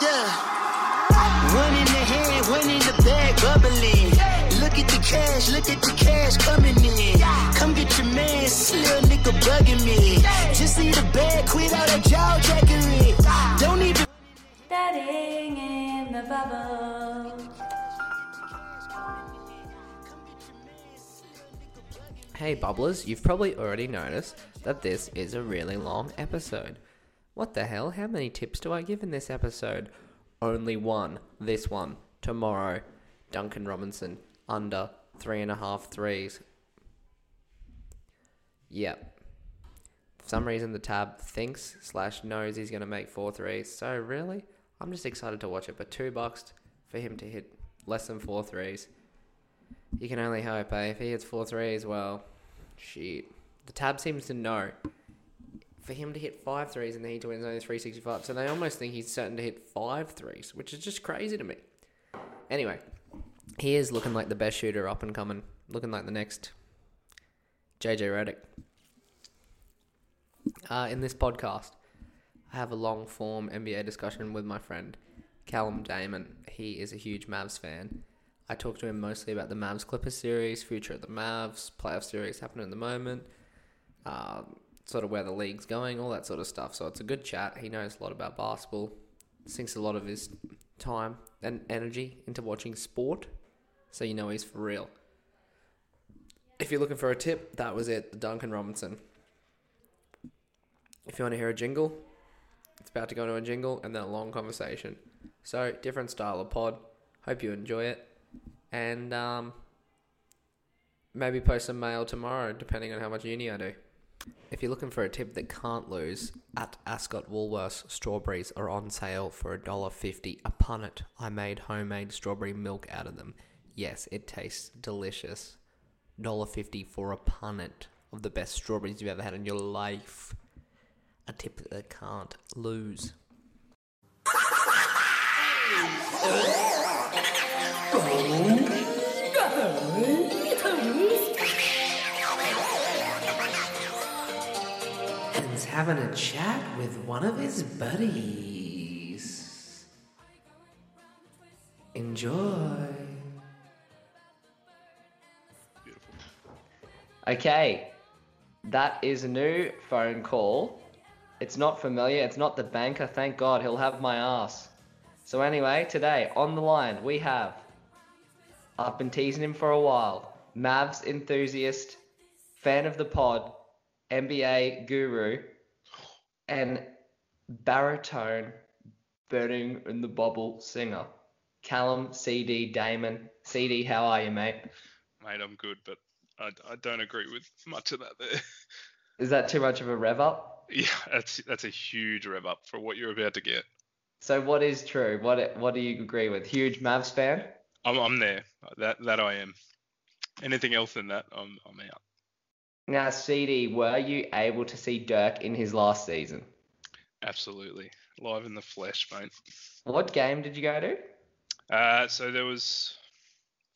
Yeah. One in the hand, one in the bag, bubbling. Look at the cash, look at the cash coming in. Come get your man, this little nigga bugging me. Just leave the bag, quit all that jaw jackery. Don't even. Daddying in the bubble. Hey bubblers, you've probably already noticed that this is a really long episode. What the hell? How many tips do I give in this episode? Only one. This one. Tomorrow. Duncan Robinson. Under three and a half threes. Yep. For some reason, the tab thinks slash knows he's going to make four threes. So, really? I'm just excited to watch it. But two bucks for him to hit less than four threes. You can only hope, eh? If he hits four threes, well, shit. The tab seems to know. For him to hit five threes and then he to win only 365. So they almost think he's certain to hit five threes, which is just crazy to me. Anyway, he is looking like the best shooter up and coming. Looking like the next JJ Redick. Uh, in this podcast, I have a long form NBA discussion with my friend Callum Damon. He is a huge Mavs fan. I talk to him mostly about the Mavs Clippers series, future of the Mavs, playoff series happening at the moment, uh, sort of where the league's going, all that sort of stuff. So it's a good chat. He knows a lot about basketball, sinks a lot of his time and energy into watching sport, so you know he's for real. If you're looking for a tip, that was it, the Duncan Robinson. If you want to hear a jingle, it's about to go into a jingle and then a long conversation. So, different style of pod. Hope you enjoy it. And um, maybe post some mail tomorrow, depending on how much uni I do. If you're looking for a tip that can't lose, at Ascot Woolworths, strawberries are on sale for $1.50 a punnet. I made homemade strawberry milk out of them. Yes, it tastes delicious. $1.50 for a punnet of the best strawberries you've ever had in your life. A tip that can't lose. having a chat with one of his buddies. Enjoy. Okay, that is a new phone call. It's not familiar, it's not the banker, thank God, he'll have my ass. So, anyway, today on the line we have, I've been teasing him for a while, Mavs enthusiast, fan of the pod, NBA guru, and baritone burning in the bubble singer, Callum CD Damon. CD, how are you, mate? Mate, I'm good, but I, I don't agree with much of that there. Is that too much of a rev up? yeah, that's that's a huge rev up for what you're about to get. So what is true? What what do you agree with? Huge Mavs fan? I'm I'm there. That that I am. Anything else than that, I'm I'm out. Now, CD, were you able to see Dirk in his last season? Absolutely. Live in the flesh, mate. What game did you go to? Uh, so there was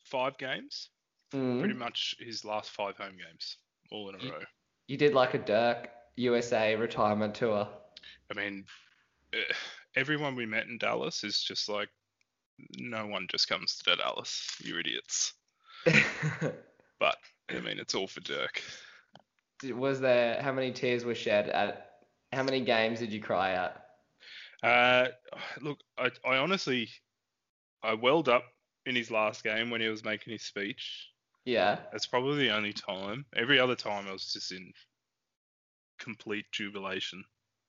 five games, Mm. pretty much his last five home games, all in a You- row. You did like a Dirk USA retirement tour. I mean, eh, everyone we met in Dallas is just like, no one just comes to Dallas, you idiots. But I mean, it's all for Dirk. Was there how many tears were shed at how many games did you cry at? Uh, look, I, I honestly, I welled up in his last game when he was making his speech. Yeah. That's probably the only time. Every other time, I was just in complete jubilation.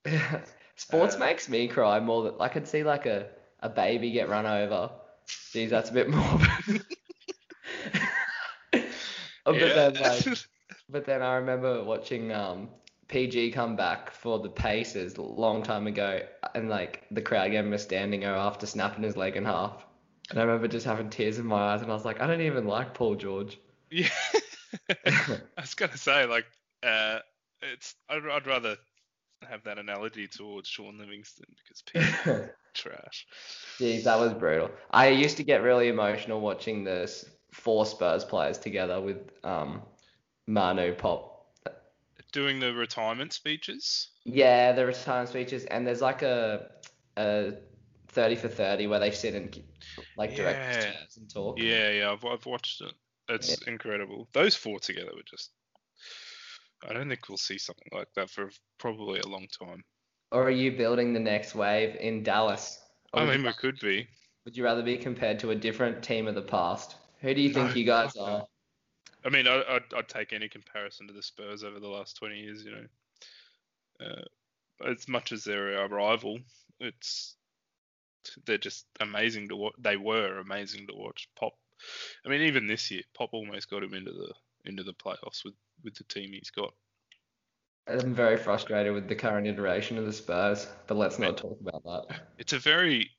Sports Uh, makes me cry more than I could see like a, a baby get run over. Jeez, that's a bit morbid. Oh, but Yeah. then like But then I remember watching um, PG come back for the Pacers a long time ago, and like the crowd gave him a standing O after snapping his leg in half. And I remember just having tears in my eyes, and I was like, I don't even like Paul George. yeah. I was gonna say like, uh, it's I'd, I'd rather have that analogy towards Shaun Livingston because people trash. Jeez, that was brutal. I used to get really emotional watching the s- four Spurs players together with um, Manu Pop. Doing the retirement speeches. Yeah, the retirement speeches, and there's like a a 30 for 30 where they sit and like direct Yeah. chairs and talk. Yeah, yeah, I've, I've watched it. It's incredible. Those four together were just. I don't think we'll see something like that for probably a long time. Or are you building the next wave in Dallas? I mean, we could be. would you rather be compared to a different team of the past? Who do you think No, you guys are? I mean, I, I'd, I'd take any comparison to the Spurs over the last 20 years, you know. Uh, as much as they're our rival, it's they're just amazing to watch. They were amazing to watch. Pop, I mean, even this year, Pop almost got him into the into the playoffs with with the team he's got. I'm very frustrated with the current iteration of the Spurs, but let's not talk about that. It's a very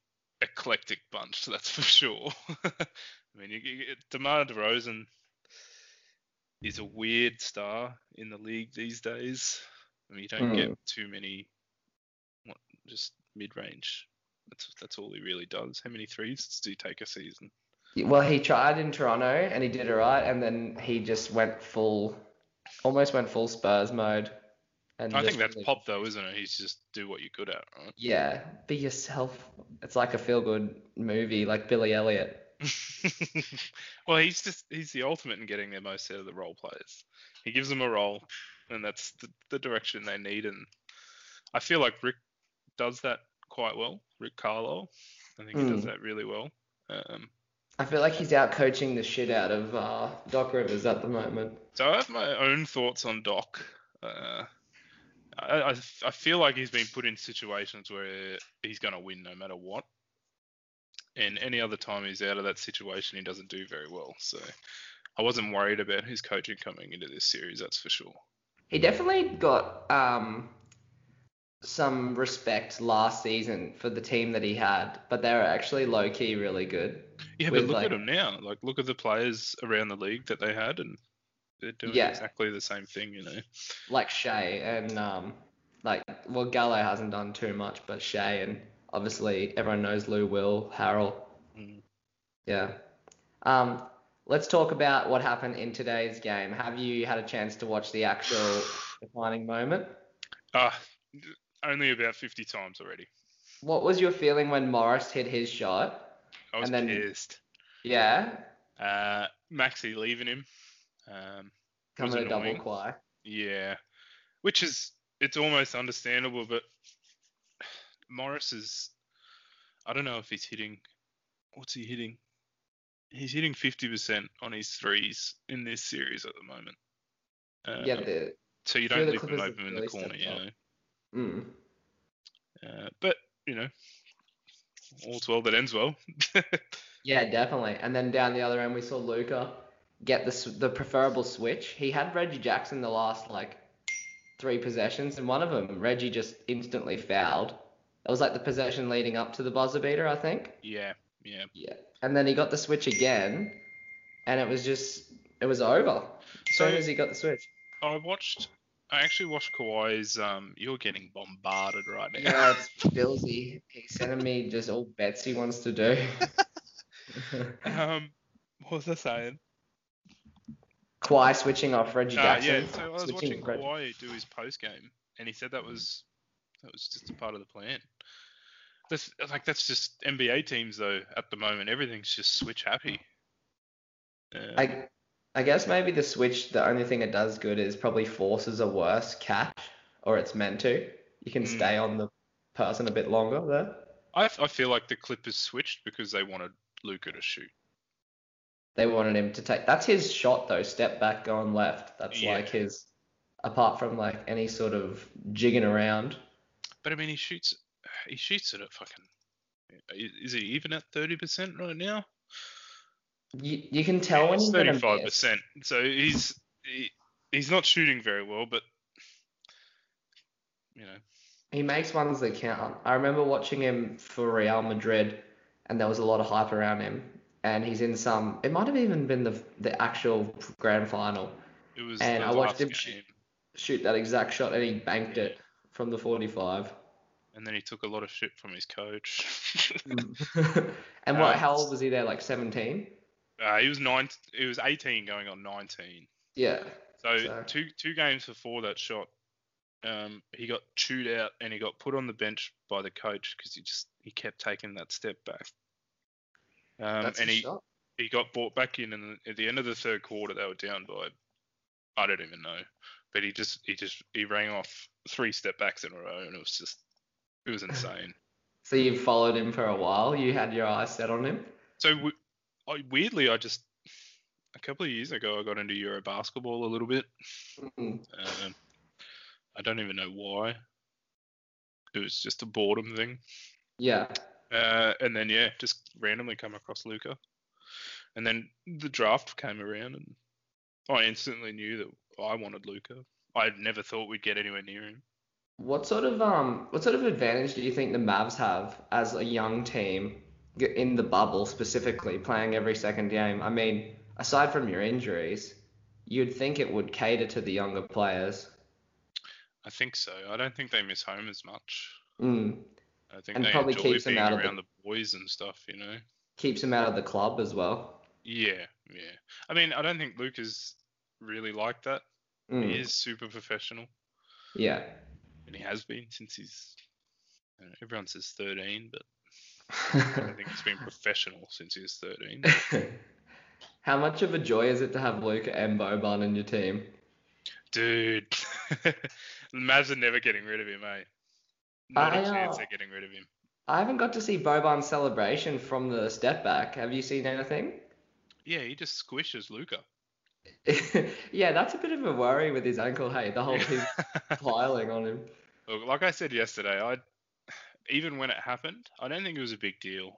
eclectic bunch, that's for sure. I mean, you, you, get- DeMar DeRozan is a weird star in the league these days. I mean, you don't get hmm. too many, what, just mid-range. That's that's all he really does. How many threes does he take a season? Well, he tried in Toronto and he did it right, and then he just went full, almost went full Spurs mode. And I think that's really- Pop though, isn't it? He's just do what you're good at, right? Yeah, be yourself. It's like a feel-good movie, like Billy Elliot. well, he's just he's the ultimate in getting the most out of the role players. He gives them a role, and that's the, the direction they need. And I feel like Rick does that quite well. Rick Carlisle, I think he does Hmm. that really well. Um, I feel like he's out coaching the shit out of uh, Doc Rivers at the moment. so I have my own thoughts on Doc. Uh, I, I I feel like he's been put in situations where he's going to win no matter what. And any other time he's out of that situation, he doesn't do very well. So I wasn't worried about his coaching coming into this series, that's for sure. He definitely got um, some respect last season for the team that he had, but they were actually low key really good. Yeah, but look like- at them now. Like, look at the players around the league that they had, and they're doing Yeah. exactly the same thing, you know. Like Shai and um, like well Gallo hasn't done too much, but Shai and obviously everyone knows Lou Will, Harrell. Mm. Yeah. Um, let's talk about what happened in today's game. Have you had a chance to watch the actual defining moment? Ah, only about 50 times already. What was your feeling when Morris hit his shot? I was And then- pissed. Yeah, Uh, Maxi leaving him. Um, coming a double Kawhi. Yeah, which is it's almost understandable, but Morris is. I don't know if he's hitting. What's he hitting? He's hitting 50% on his threes in this series at the moment. Uh, Yeah, the so you don't leave them open in the corner, you know. mm. Uh, but you know, all's well that ends well. Yeah, definitely. And then down the other end, we saw Luka get the the preferable switch. He had Reggie Jackson the last like three possessions, and one of them Reggie just instantly fouled. That was like the possession leading up to the buzzer beater, I think. yeah, yeah. Yeah. And then he got the switch again, and it was just it was over. As soon So- as he got the switch. I watched. I actually watched Kawhi's. Um, you're getting bombarded right now. Yeah, it's Billsy. He's sending me just all bets he wants to do. um, what was I saying? Kawhi switching off Reggie Uh, Jackson. yeah, so I was watching Reg- Kawhi do his post game, and he said that was that was just a part of the plan. That's like that's just NBA teams though. At the moment, everything's just switch happy. Uh, I, I guess maybe the switch, the only thing it does good is probably forces a worse catch, or it's meant to. You can Mm. stay on the person a bit longer there. I, I feel like the Clippers switched because they wanted Luka to shoot. They wanted him to take. That's his shot though. Step back, going left. That's Yeah. like his. Apart from like any sort of jigging around. But I mean, he shoots he shoots it at fucking. Is he even at thirty percent right now? You, you can tell when he's thirty five percent. So he's he, he's not shooting very well, but you know, He makes ones that count. I remember watching him for Real Madrid, and there was a lot of hype around him. And he's in some. It might have even been the the actual grand final. it was. And I watched him shoot- Shoot that exact shot, and he banked it from the 45. and then he took a lot of shit from his coach. and what? Um, How old was he there? Like 17? uh, he was nine. He was eighteen, going on nineteen. Yeah. So, So- two two games before that shot, um, he got chewed out and he got put on the bench by the coach because he just he kept taking that step back. Um, That's and he, shot. he got brought back in, and at the end of the third quarter, they were down by I don't even know, but he just he just he rang off three step backs in a row, and it was just it was insane. So you've followed him for a while. You had your eyes set on him. so w- I, weirdly, I just a couple of years ago I got into Euro basketball a little bit. Mm. Um, I don't even know why. It was just a boredom thing. Yeah. Uh, and then yeah, just randomly come across Luka, and then the draft came around, and I instantly knew that I wanted Luka. I never thought we'd get anywhere near him. What sort of um what sort of advantage do you think the Mavs have as a young team in the bubble specifically playing every second game? I mean, aside from your injuries, you'd think it would cater to the younger players. I think so. I don't think they miss home as much. Mm. I think And they probably enjoy keeps them being out of the- the boys and stuff. You know. Keeps them out of the club as well. Yeah, yeah. I mean, I don't think Luke is really like that. He Mm. is super professional, Yeah. and he has been since he's. I know, everyone says 13, but I think he's been professional since he was 13. How much of a joy is it to have Luka and Boban in your team? Dude, the Mavs are never getting rid of him, mate. Not a chance uh, they're getting rid of him. I haven't got to see Boban's celebration from the step back. Have you seen anything? Yeah, he just squishes Luka. yeah, that's a bit of a worry with his ankle. Hey, the whole team's piling on him. Look, like I said yesterday, I even when it happened, I don't think it was a big deal.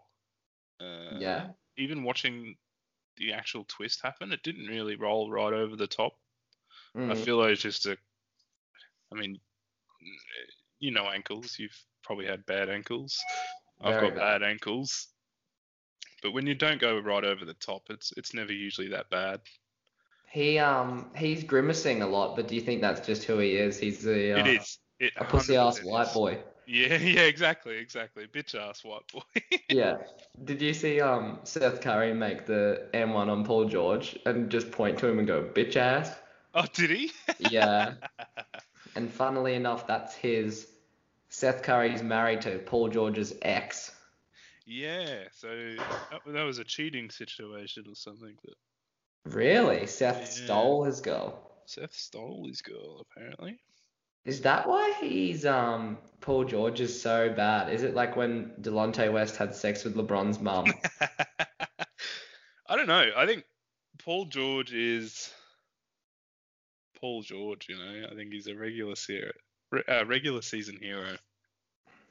Uh, Yeah. Even watching the actual twist happen, it didn't really roll right over the top. I Mm. feel like it's just a. I mean, you know ankles. You've probably had bad ankles. I've Very got bad ankles. But when you don't go right over the top, it's it's never usually that bad. He um he's grimacing a lot, but do you think that's just who he is? He's a uh, it is. It a pussy ass white boy. Yeah, yeah, exactly, exactly. Bitch ass white boy. Yeah. Did you see um Seth Curry make the M1 on Paul George and just point to him and go bitch ass? oh, did he? Yeah. and funnily enough, that's his. Seth Curry's married to Paul George's ex. yeah. So that, that was a cheating situation or something. But Really? Seth Yeah. stole his girl. Seth stole his girl apparently. Is that why he's um Paul George is so bad? Is it like when Delonte West had sex with LeBron's mum? I don't know. I think Paul George is Paul George. You know, I think he's a regular se- uh, regular season hero.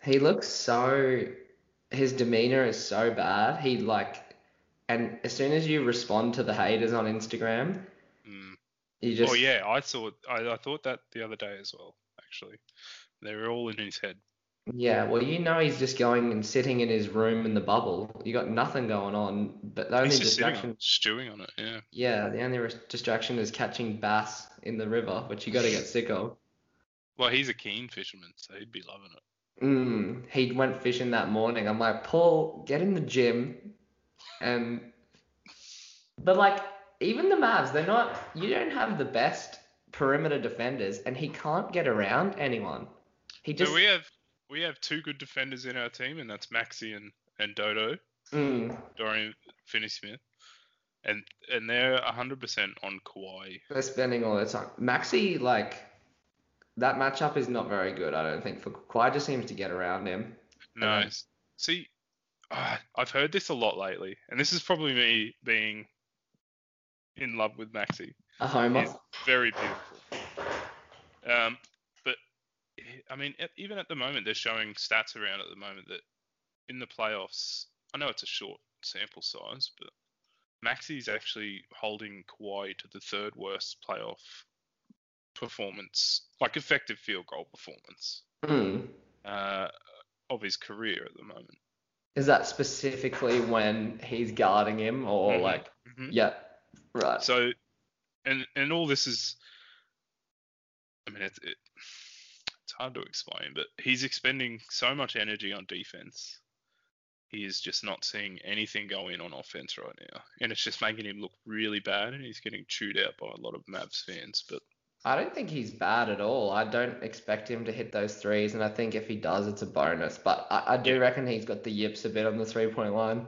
He looks so his demeanor is so bad. He like and as soon as you respond to the haters on Instagram, Mm. you just oh yeah, I saw. I, I thought that the other day as well. Actually, they were all in his head. Yeah, well, you know he's just going and sitting in his room in the bubble. You got nothing going on, but the only He's just distraction, on, stewing on it. Yeah. yeah, the only distraction is catching bass in the river, which you got to get sick of. Well, he's a keen fisherman, so he'd be loving it. Mm, he went fishing that morning. I'm like, Paul, get in the gym, and but like even the Mavs, they're not. You don't have the best perimeter defenders, and he can't get around anyone. He just so we have we have two good defenders in our team, and that's Maxi and, and Dodo, mm, Dorian Finney-Smith, and and they're hundred percent on Kawhi. they're spending all their time. Maxi, like that matchup is not very good. I don't think for Kawhi just seems to get around him. No, Um, see, ah, I've heard this a lot lately, and this is probably me being in love with Maxi. A homer. He's very beautiful. Um, but I mean, even at the moment, they're showing stats around at the moment that in the playoffs, I know it's a short sample size, but Maxi's actually holding Kawhi to the third worst playoff performance, like effective field goal performance, Mm. uh, of his career at the moment. Is that specifically when he's guarding him, or Mhm, like, mhm. yeah, right? So, and and all this is, I mean, it's it, it's hard to explain, but he's expending so much energy on defense. He is just not seeing anything go in on offense right now, and it's just making him look really bad, and he's getting chewed out by a lot of Mavs fans. But I don't think he's bad at all. I don't expect him to hit those threes, and I think if he does, it's a bonus. But I, I do reckon he's got the yips a bit on the three point line.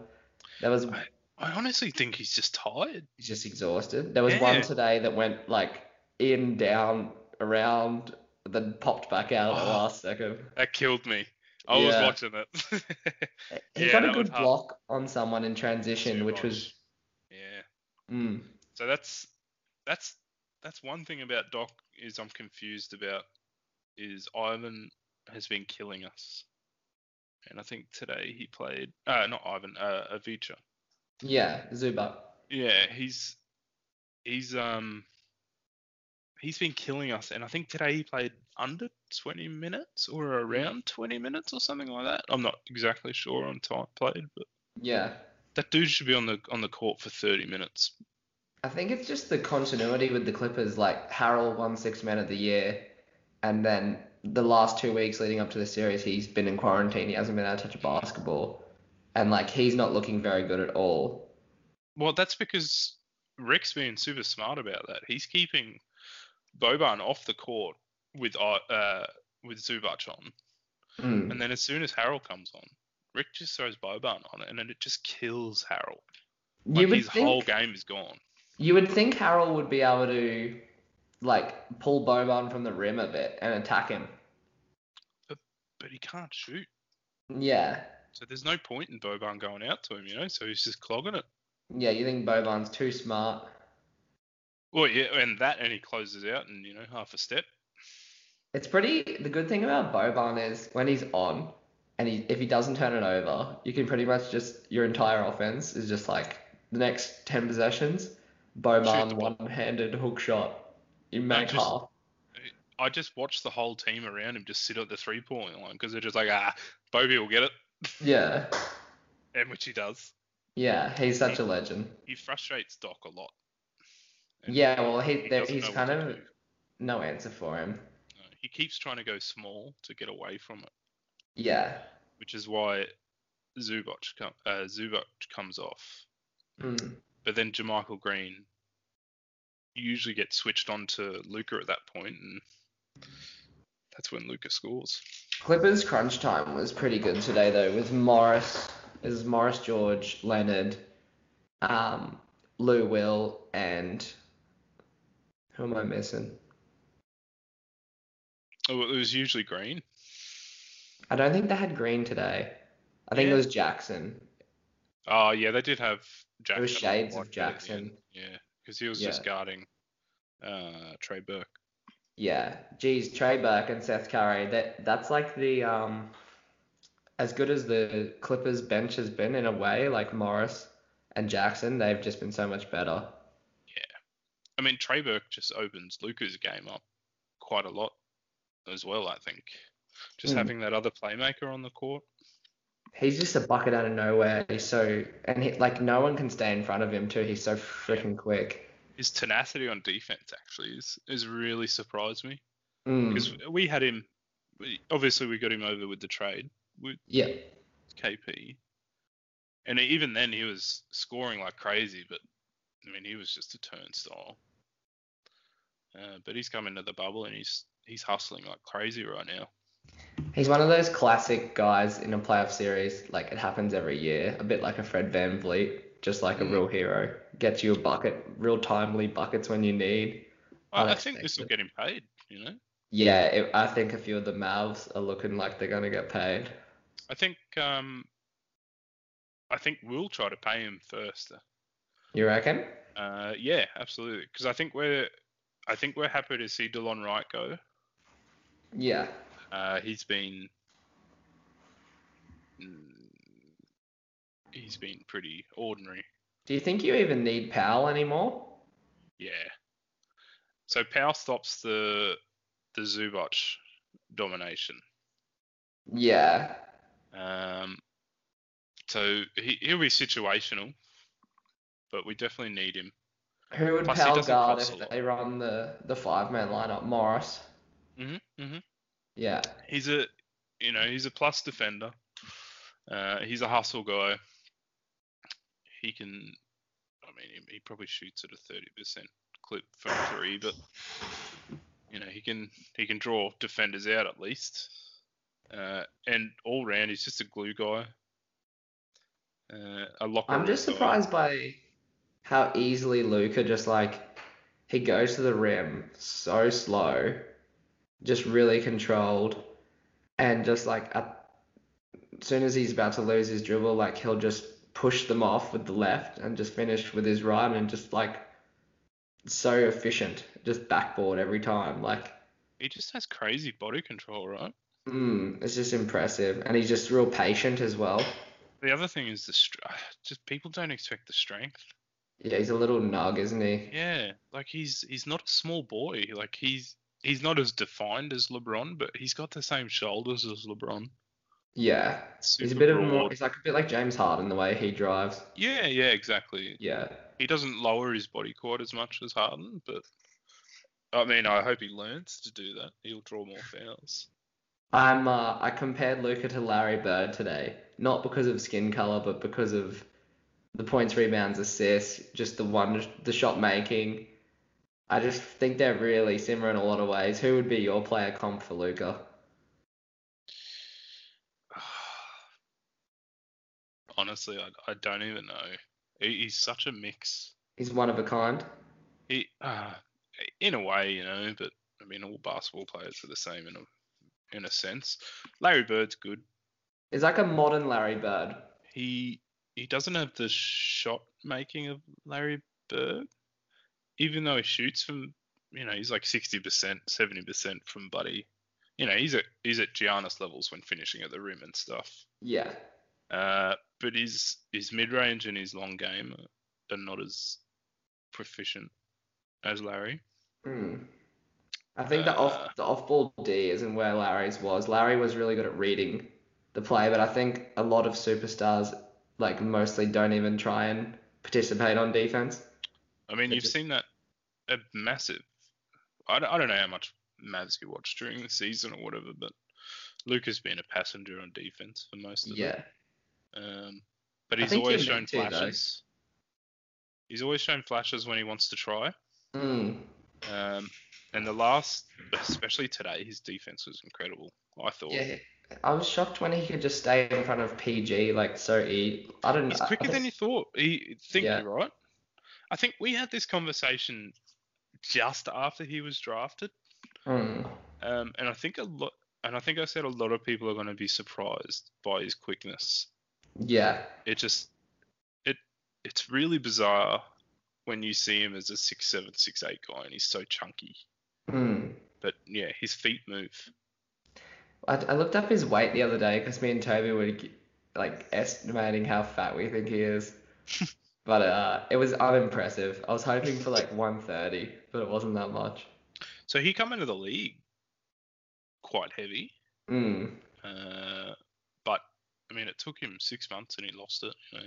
There was I, I honestly think he's just tired. he's just exhausted. There was one today that went like in, down, around, then popped back out at the Oh. last second. That killed me. I was Yeah. watching it. He Yeah, got a good block on someone in transition, which Zubac. was yeah. mm, So that's that's that's one thing about Doc is I'm confused about is Ivan has been killing us. And I think today he played uh not Ivan, uh Ivica. yeah, Zubac. Yeah, he's he's um he's been killing us and I think today he played under 20 minutes or around 20 minutes or something like that. I'm not exactly sure on time played, but Yeah. that dude should be on the on the court for 30 minutes. I think it's just the continuity with the Clippers. Like Harrell won six men of the year, and then the last two weeks leading up to the series, he's been in quarantine. He hasn't been able to touch a basketball, and like he's not looking very good at all. Well, that's because Rick's being super smart about that. He's keeping Boban off the court with uh uh, with Zubac on, Mm. and then as soon as Harrell comes on, Rick just throws Boban on it, and then it just kills Harrell. Like his whole game is gone. You would think Harrell would be able to like pull Boban from the rim a bit and attack him. But he can't shoot, Yeah, so there's no point in Boban going out to him, you know. So he's just clogging it. yeah. You think Boban's too smart? Well, yeah, and that, and he closes out in you know half a step. It's pretty. The good thing about Boban is when he's on, and he if he doesn't turn it over, you can pretty much just your entire offense is just like the next ten possessions, The one-handed hook shot, in make just- half. I just watched the whole team around him just sit at the three point line because they're just like, ah, Bobby will get it, Yeah, and which he does. yeah. He's such a legend. He frustrates Doc a lot. And Yeah, well, he he there, he's kind of no answer for him. No, He keeps trying to go small to get away from it, Yeah. which is why Zubac, com- uh, Zubac comes off. Mm. But then JaMychal Green usually gets switched on to Luka at that point, and that's when Luka scores. Clippers crunch time was pretty good today though, with Morris, was Morris George, Leonard, um, Lou Will, and who am I missing? Oh, it was usually Green. I don't think they had Green today. I think Yeah. it was Jackson. Oh yeah, they did have Jackson. was on shades of white bit at the end. Jackson. Yeah, because he was Yeah. just guarding uh, Trey Burke. Yeah, geez, Trey Burke and Seth Curry. That that's like the um, as good as the Clippers bench has been in a way. Like Morris and Jackson, they've just been so much better. Yeah, I mean, Trey Burke just opens Luka's game up quite a lot as well. I think just Mm. having that other playmaker on the court. He's just a bucket out of nowhere. He's so and he, like no one can stay in front of him too. He's so freaking quick. His tenacity on defense actually is is really surprised me Mm. because we had him. we- Obviously, we got him over with the trade with Yeah, KP, and even then he was scoring like crazy. But I mean, he was just a turnstile. Uh, but he's come into the bubble and he's he's hustling like crazy right now. He's one of those classic guys in a playoff series. Like it happens every year, a bit like a Fred VanVleet, just like a Mm. real hero. Gets you a bucket, real timely buckets when you need. I, I think this will get him paid. You know, Yeah, it, I think a few of the Mavs are looking like they're gonna get paid. I think um, I think we'll try to pay him first. You reckon? Uh, yeah, absolutely. Because I think we're I think we're happy to see Delon Wright go. Yeah. Uh, he's been mm, he's been pretty ordinary. Do you think you even need Powell anymore? Yeah. So Powell stops the the Zubac domination. Yeah. Um, so he, he'll be situational, but we definitely need him. Who would Plus, Powell guard if they run the, the five man lineup? Morris. hmm hmm Yeah. He's a you know he's a plus defender. Uh, he's a hustle guy. He can, I mean, he, he probably shoots at a thirty percent clip from three, but You know, he can he can draw defenders out at least. Uh, and all round, he's just a glue guy. Uh, a locker. I'm just guy. surprised by how easily Luka just like he goes to the rim so slow, just really controlled, and just like at, as soon as he's about to lose his dribble, like he'll just push them off with the left and just finish with his right and just like so efficient, just backboard every time. Like, He just has crazy body control, right? mm, it's just impressive, and he's just real patient as well. The other thing is the str- just people don't expect the strength. Yeah, he's a little nug, isn't he? Yeah, like he's he's not a small boy. Like he's he's not as defined as LeBron, but he's got the same shoulders as LeBron. Yeah, he's a Super bit of a more. He's like a bit like James Harden the way he drives. Yeah, yeah, exactly. Yeah. He doesn't lower his body quite as much as Harden, but I mean, I hope he learns to do that. He'll draw more fouls. I'm uh, I compared Luka to Larry Bird today, not because of skin color, but because of the points, rebounds, assists, just the one, the shot making. I just think they're really similar in a lot of ways. Who would be your player comp for Luka? Honestly, I, I don't even know. He, he's such a mix. He's one of a kind. He, uh, in a way, you know, but I mean, all basketball players are the same in a in a sense. Larry Bird's good. He's like a modern Larry Bird. He he doesn't have the shot making of Larry Bird, even though he shoots from, you know, he's like sixty percent, seventy percent from Buddy. You know, he's at he's at Giannis levels when finishing at the rim and stuff. Yeah. Uh, but his his mid range and his long game are not as proficient as Larry. Hmm. I think the off Uh, the off ball D isn't where Larry's was. Larry was really good at reading the play, but I think a lot of superstars like mostly don't even try and participate on defense. I mean, you've just- seen that a massive. I don't, I don't know how much Mavs you watch during the season or whatever, but Luke has been a passenger on defense for most of Yeah. it. Yeah. Um, but he's always shown meant to, though. flashes. He's always shown flashes when he wants to try. Mm. Um, and the last, especially today, his defense was incredible. I thought. Yeah. I was shocked when he could just stay in front of PG like so e. I don't. He's I- I quicker than you thought. He think Yeah. you're right. I think we had this conversation just after he was drafted. Mm. Um, and I think a lot, and I think I said a lot of people are going to be surprised by his quickness. Yeah. It just, it, it's really bizarre when you see him as a six seven, six eight guy, and he's so chunky. Mm. But yeah, his feet move. I, I looked up his weight the other day because me and Toby were like estimating how fat we think he is. But uh, it was unimpressive. I was hoping for like 130, but it wasn't that much. So he come into the league quite heavy. Mm. Uh, but I mean, it took him six months, and he lost it. You know,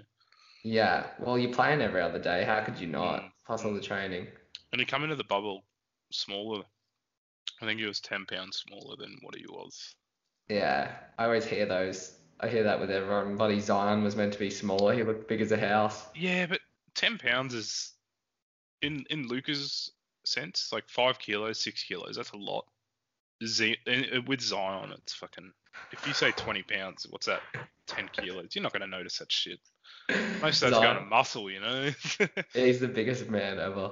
Yeah. Well, you're playing every other day. How could you not? Mm. Plus all the training. and he come into the bubble smaller. I think he was ten pounds smaller than what he was. Yeah. I always hear those. I hear that with everyone. Buddy Zion was meant to be smaller. He looked big as a house. Yeah, but ten pounds is in in Luka's sense like five kilos, six kilos. That's a lot. Z, with Zion, it's fucking. If you say twenty pounds, what's that? Ten kilos. You're not gonna notice that shit. Most of that's going to muscle, you know. he's the biggest man ever.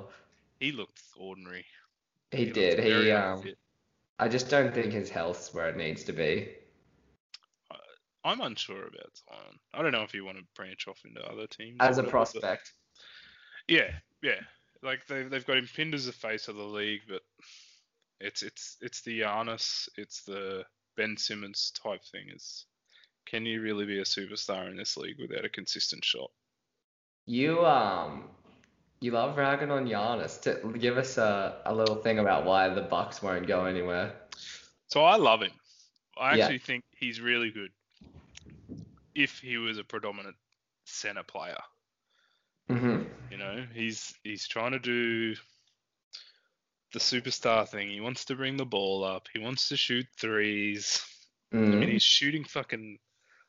he looked ordinary. He looked did. He um. unfit. I just don't think his health's where it needs to be. I'm unsure about Zion. I don't know if you want to branch off into other teams. As a whatever, but- prospect. Yeah, yeah. Like they've they've got him pinned as the face of the league, but it's it's it's the Giannis, it's the Ben Simmons type thing. Is can you really be a superstar in this league without a consistent shot? You um, you love ragging on Giannis. To give us a, a little thing about why the Bucks won't go anywhere. So I love him. I Yeah. actually think he's really good. If he was a predominant center player, hmm you know, he's he's trying to do the superstar thing. He wants to bring the ball up. He wants to shoot threes. I mean, mm he's shooting fucking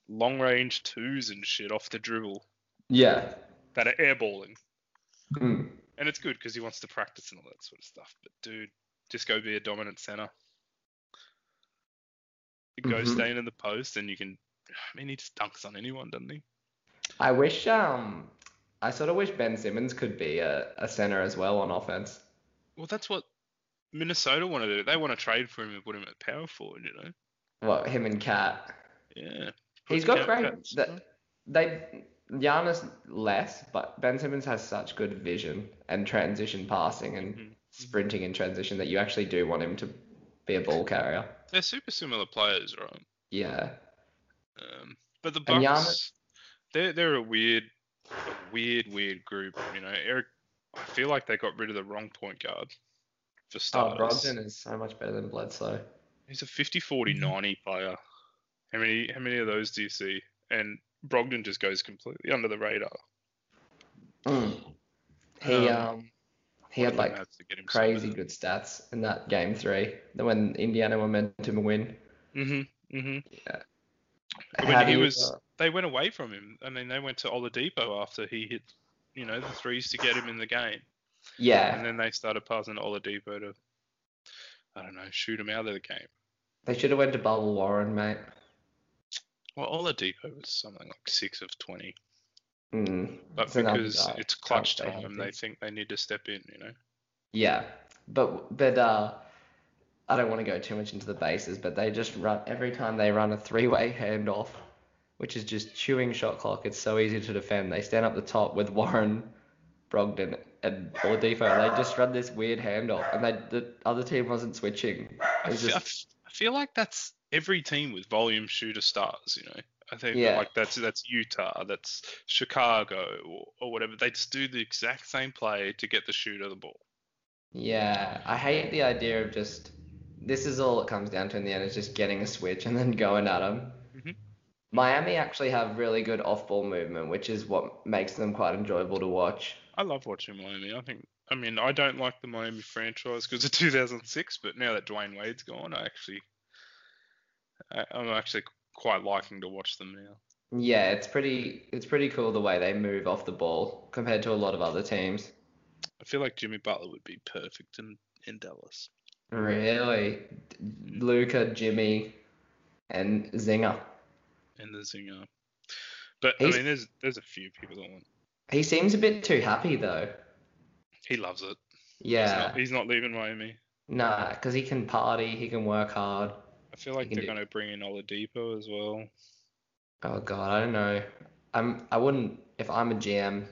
long range twos and shit off the dribble Yeah. that are airballing. Mm. And it's good because he wants to practice and all that sort of stuff. But dude, Just go be a dominant center. Go Mhm. stay in the post, and you can. I mean, he just dunks on anyone, doesn't he? I wish um I sort of wish Ben Simmons could be a, a center as well on offense. Well, that's what Minnesota want to do. They want to trade for him and put him at power forward. You know. What him and Cat. Yeah. he's got great. That, they Giannis less, but Ben Simmons has such good vision and transition passing and Mhm. sprinting in transition that you actually do want him to be a ball carrier. They're super similar players, right? Yeah. Um, but the Bucks, Giannis- they're they're a weird, a weird, weird group. You know, Eric. I feel like they got rid of the wrong point guard for starters. Oh, starters. Brogdon is so much better than Bledsoe. He's a 50 40 Mm-hmm. 90 player. How many how many of those do you see? And Brogdon just goes completely under the radar. Mm. He Um, um he had like to get crazy good stats in that game three. Then when Indiana were meant to win. Mhm. Mhm. Yeah. When he you, was, uh, they went away from him. I mean, they went to Oladipo after he hit, you know, the threes to get him in the game, yeah, and then they started passing to Oladipo to, I don't know, shoot him out of the game. they should have went to Bubble Warren, mate. Well, Oladipo was something like six of 20, Mm. but because it's clutch time, they think they need to step in. You know. Yeah, but but uh, I don't want to go too much into the bases, but they just run every time they run a three-way handoff, which is just chewing shot clock. It's so easy to defend. They stand up the top with Warren, Brogdon, and Oladipo. They just run this weird handoff, and they the other team wasn't switching. I It was fe- I just f- I feel like that's every team with volume shooter stars, you know. I think Yeah. like that's that's Utah, that's Chicago or, or whatever. They just do the exact same play to get the shooter the ball. yeah. I hate the idea of just this is all it comes down to in the end is just getting a switch and then going at them. Mhm. Miami actually have really good off-ball movement, which is what makes them quite enjoyable to watch. I love watching Miami. I think I mean I don't like the Miami franchise because of 2006, but now that Dwyane Wade's gone, I actually I, I'm actually quite liking to watch them now. Yeah, it's pretty it's pretty cool the way they move off the ball compared to a lot of other teams. I feel like Jimmy Butler would be perfect in in Dallas. Really, Luka, Jimmy, and Zinger. And the zinger. But He's- I mean, there's there's a few people that want. He seems a bit too happy though. He loves it. He's Yeah, not, he's not leaving Miami. nah, because he can party, he can work hard. I feel like they're do- going to bring in Oladipo as well. Oh God, I don't know. I'm I wouldn't if I'm a GM.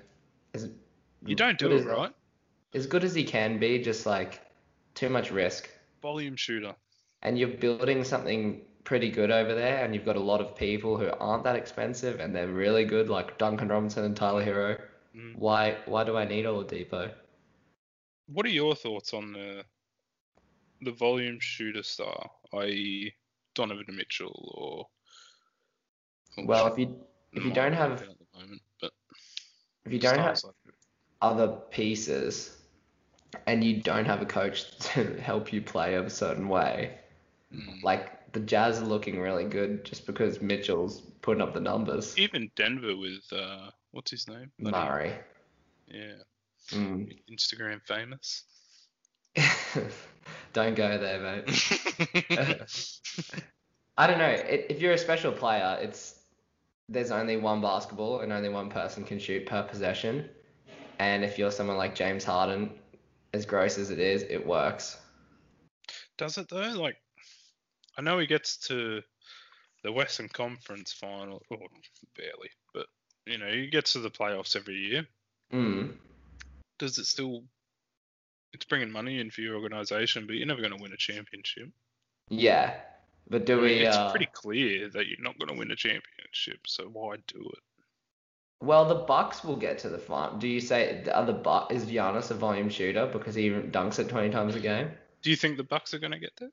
As You don't do it right. As good as he can be, just like too much risk. Volume shooter. and you're building something pretty good over there, and you've got a lot of people who aren't that expensive, and they're really good, like Duncan Robinson and Tyler Herro. Mm. Why why do I need Oladipo? What are your thoughts on the the volume shooter star, i.e., Donovan Mitchell or? or Well, if you if you don't have at the moment, but if you don't have like other pieces, and you don't have a coach to help you play a certain way, Mm. like the Jazz are looking really good just because Mitchell's putting up the numbers. even Denver with uh, what's his name? Murray. Yeah, Mm. Instagram famous. Don't go there, mate. I don't know. If you're a special player, it's there's only one basketball and only one person can shoot per possession. And if you're someone like James Harden, as gross as it is, it works. Does it though? Like, I know he gets to the Western Conference final, or barely, but you know he gets to the playoffs every year. Mm. Does it still? It's bringing money in for your organization, but you're never going to win a championship. Yeah. But do I mean, we? it's Uh, pretty clear that you're not going to win a championship, so why do it? Well, the Bucks will get to the final. Do you say are the is Giannis a volume shooter because he dunks it 20 times a game? Do you think the Bucks are going to get there?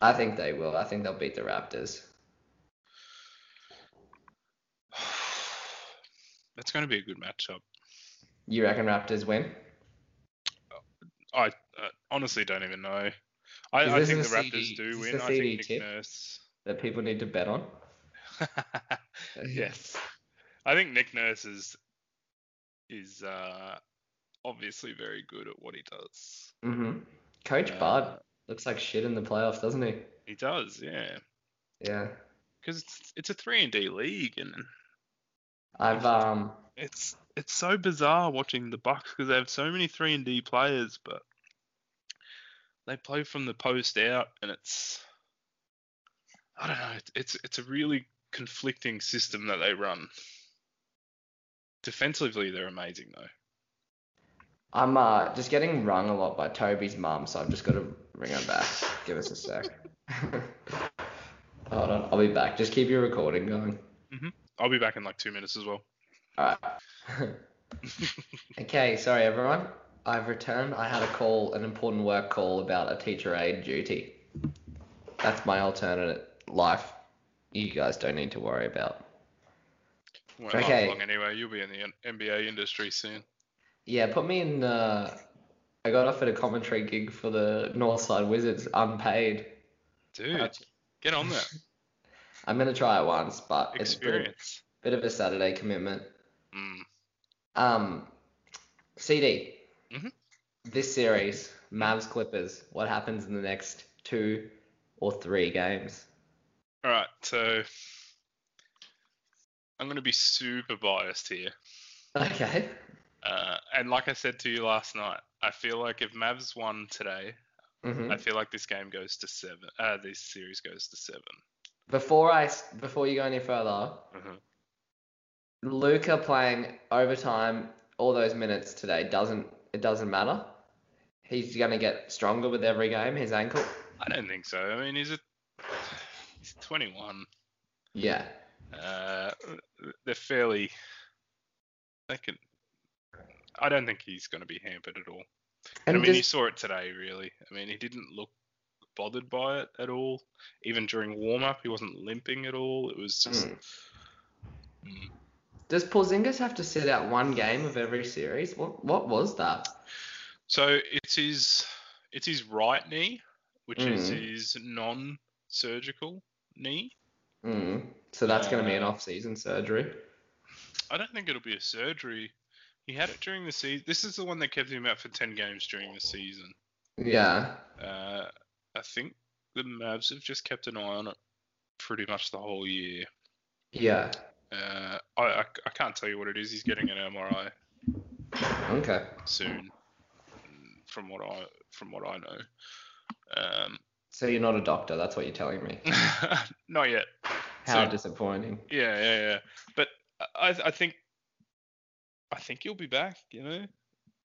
I think they will. I think they'll beat the Raptors. That's going to be a good matchup. You reckon Raptors win? I uh, honestly don't even know. I, I think the Raptors do win. I think Nick? Nurse. That people need to bet on? yes, I think Nick Nurse is is uh, obviously very good at what he does. Mm-hmm. Coach Uh, Bud Looks like shit in the playoffs, doesn't he? He does, yeah. Yeah. Because it's it's a three and D league, and I've um it's it's so bizarre watching the Bucks because they have so many three and D players, but they play from the post out, and it's I don't know. It's it's, it's a really conflicting system that they run. Defensively, they're amazing though. I'm uh just getting rung a lot by Toby's mum, so I've just got to ring her back. Give us a sec. Hold on, I'll be back. Just keep your recording going. I'll be back in like two minutes as well. Alright. okay, sorry everyone. I've returned. I had a call, an important work call about a teacher aid duty. That's my alternate life. You guys don't need to worry about. Won't Okay. long anyway. You'll be in the NBA industry soon. Yeah, put me in. Uh, I got offered a commentary gig for the Northside Wizards, unpaid. Dude, get on there. I'm gonna try it once, but it's a bit of, Experience. bit of a Saturday commitment. Mm. Um, CD. Mhm. This series, Mavs Clippers. What happens in the next two or three games? All right, so I'm going to be super biased here. Okay. Uh, and like I said to you last night, I feel like if Mavs won today, hmm I feel like this game goes to seven. Uh, this series goes to seven. Before I before you go any further, Mhm. Luka playing overtime all those minutes today doesn't it doesn't matter. He's gonna get stronger with every game. His ankle. I don't think so. I mean, he's a he's 21. Yeah. Uh, they're fairly. They can. I don't think he's going to be hampered at all. And I mean, you just- saw it today, really. I mean, he didn't look bothered by it at all. Even during warm up, he wasn't limping at all. It was just. Mm. Mm. Does Porzingis have to sit out one game of every series? What what was that? So it's his it's his right knee, which is Mm. his non-surgical knee. Mm. So that's gonna be an Uh, off-season surgery. I don't think it'll be a surgery. He had it during the season. This is the one that kept him out for ten games during the season. Yeah. Uh, I think the Mavs have just kept an eye on it pretty much the whole year. Yeah. Uh, I, I, I can't tell you what it is. He's getting an MRI Okay. soon, from what I from what I know. Um, So you're not a doctor. That's what you're telling me. not yet. How So- disappointing. Yeah, yeah, yeah. But I, I think I think he'll be back. You know,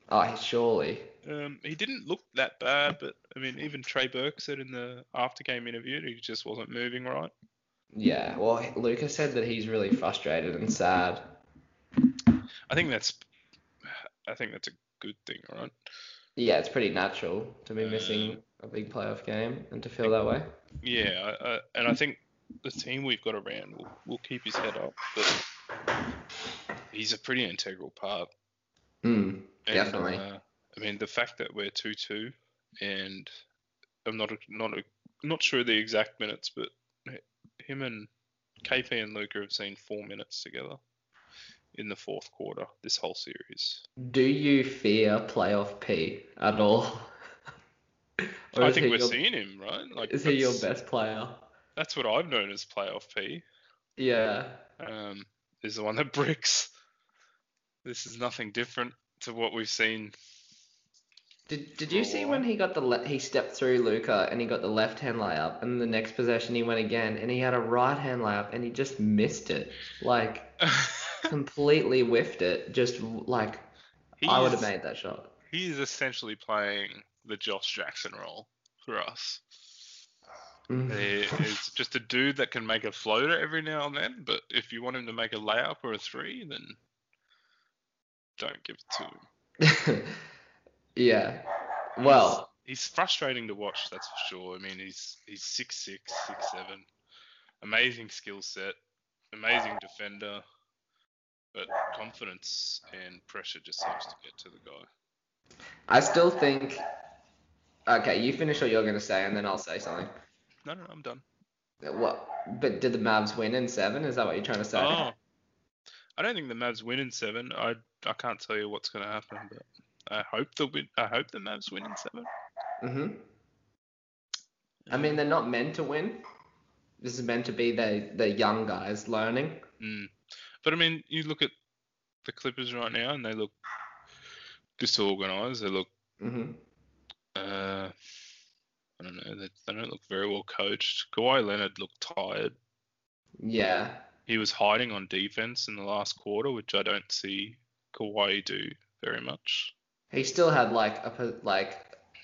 Oh, surely. um, he didn't look that bad, but I mean, even Trey Burke said in the after game interview he just wasn't moving right. Yeah. Well, Lucas said that he's really frustrated and sad. I think that's I think that's a good thing, right? Yeah, it's pretty natural to be Uh, missing a big playoff game and to feel that way. Yeah, I, I, and I think the team we've got around will, will keep his head up, but he's a pretty integral part. Mm, And, Definitely. uh, I mean, the fact that we're two-two, and I'm not a, not a, not sure the exact minutes, but him and KP and Luka have seen four minutes together in the fourth quarter this whole series. Do you fear playoff P at all? I think we're your, seeing him, right? Like Is he your best player? That's what I've known as playoff P. Yeah. um, is the one that bricks. This is nothing different to what we've seen. Did Did you see when he got the le- he stepped through Luka and he got the left hand layup and the next possession he went again and he had a right hand layup and he just missed it like completely whiffed it just like he I would have made that shot. He is essentially playing the Josh Jackson role for us. Mm. Is just a dude that can make a floater every now and then, but if you want him to make a layup or a three, then don't give it to him. yeah. Well, he's, he's frustrating to watch, that's for sure. I mean, he's he's six six, six seven, amazing skill set, amazing defender, but confidence and pressure just seems to get to the guy. I still think. Okay, you finish what you're gonna say and then I'll say something. No, no, I'm done. What? But did the Mavs win in seven? Is that what you're trying to say? Oh, I don't think the Mavs win in seven. I I can't tell you what's going to happen, but I hope they'll win. I hope the Mavs win in seven. Mhm. I mean, they're not meant to win. This is meant to be the the young guys learning. Mm. But I mean, you look at the Clippers right now, and they look disorganized. They look, hmm uh, I don't know, they, they don't look very well coached. Kawhi Leonard looked tired. Yeah, He was hiding on defense in the last quarter, which I don't see Kawhi do very much. he still had like a like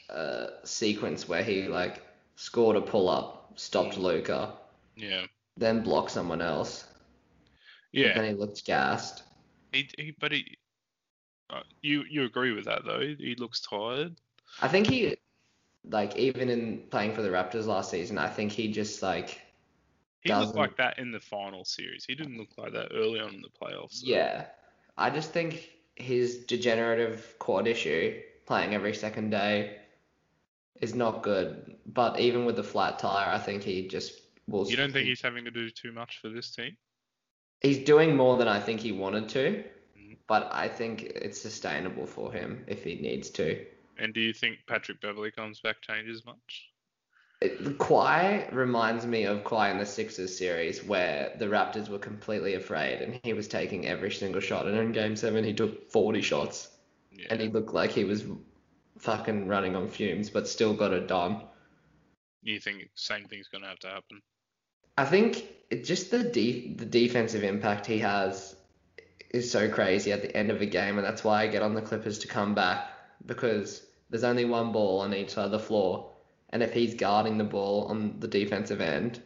a sequence where he like scored a pull up, stopped Luka, Yeah, then blocked someone else. yeah. Then he looked gassed. He, he but he, uh, you you agree with that though? He looks tired. I think he, like, even in playing for the Raptors last season, I think he just like, He Doesn't- looked like that in the final series. He didn't look like that early on in the playoffs. yeah. I just think his degenerative quad issue, playing every second day, is not good. But even with the flat tire, I think he just will. You don't think he's having to do too much for this team? He's doing more than I think he wanted to, Mhm. but I think it's sustainable for him if he needs to. And do you think Patrick Beverley comes back changes much? It, Kawhi reminds me of Kawhi in the Sixers series where the Raptors were completely afraid and he was taking every single shot. And in Game 7, he took 40 shots Yeah. and he looked like he was fucking running on fumes, but still got it done. you think the same thing's gonna have to happen? I think it, just the de- the defensive impact he has is so crazy at the end of a game, and that's why I get on the Clippers to come back because there's only one ball on each side of the floor, and if he's guarding the ball on the defensive end,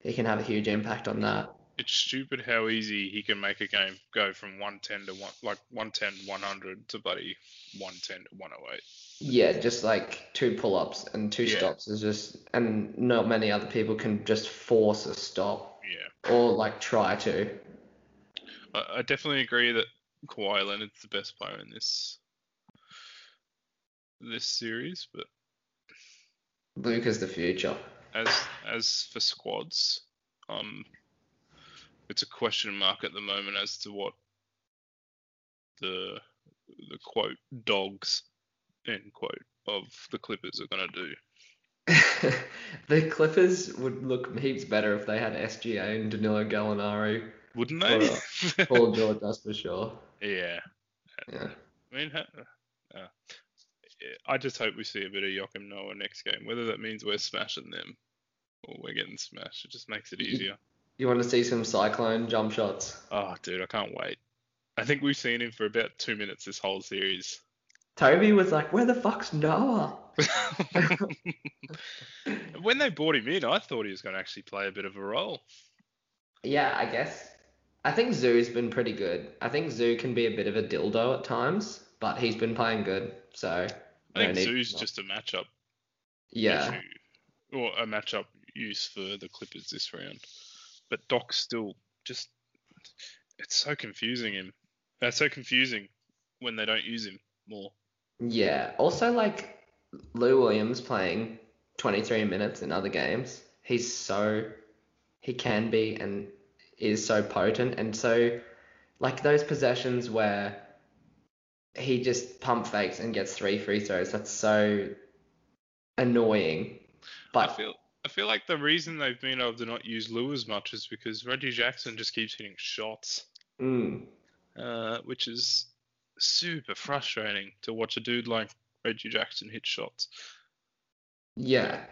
he can have a huge impact on that. It's stupid how easy he can make a game go from 110 to one like 110 100 to bloody 110 to 108. Yeah, just like two pull-ups and two Yeah. stops is just, and not many other people can just force a stop Yeah, or like try to. I, I definitely agree that Kawhi Leonard's the best player in this this series, but Luke is the future. as as for squads, um, it's a question mark at the moment as to what the the quote dogs end quote of the Clippers are gonna do. the Clippers would look heaps better if they had SGA and Danilo Gallinari. Wouldn't Or, they? Paul George, that's for sure. yeah. Yeah. I mean, I just hope we see a bit of Joakim Noah next game. Whether that means we're smashing them or we're getting smashed, it just makes it easier. You want to see some cyclone jump shots? Oh, dude, I can't wait. I think we've seen him for about two minutes this whole series. Toby was like, "Where the fuck's Noah?" when they brought him in, I thought he was going to actually play a bit of a role. Yeah, I guess. I think Zoo's been pretty good. I think Zoo can be a bit of a dildo at times, but he's been playing good. So I think no Zoo's just a matchup yeah, issue, or a matchup use for the Clippers this round. But Doc's still just it's so confusing him. That's so confusing when they don't use him more. yeah. Also, like Lou Williams playing 23 minutes in other games. He's so he can be and is so potent and so like those possessions where he just pump fakes and gets three free throws. That's so annoying. But I feel I feel like the reason they've been able to not use Lou as much is because Reggie Jackson just keeps hitting shots, mm, uh, which is super frustrating to watch a dude like Reggie Jackson hit shots. yeah.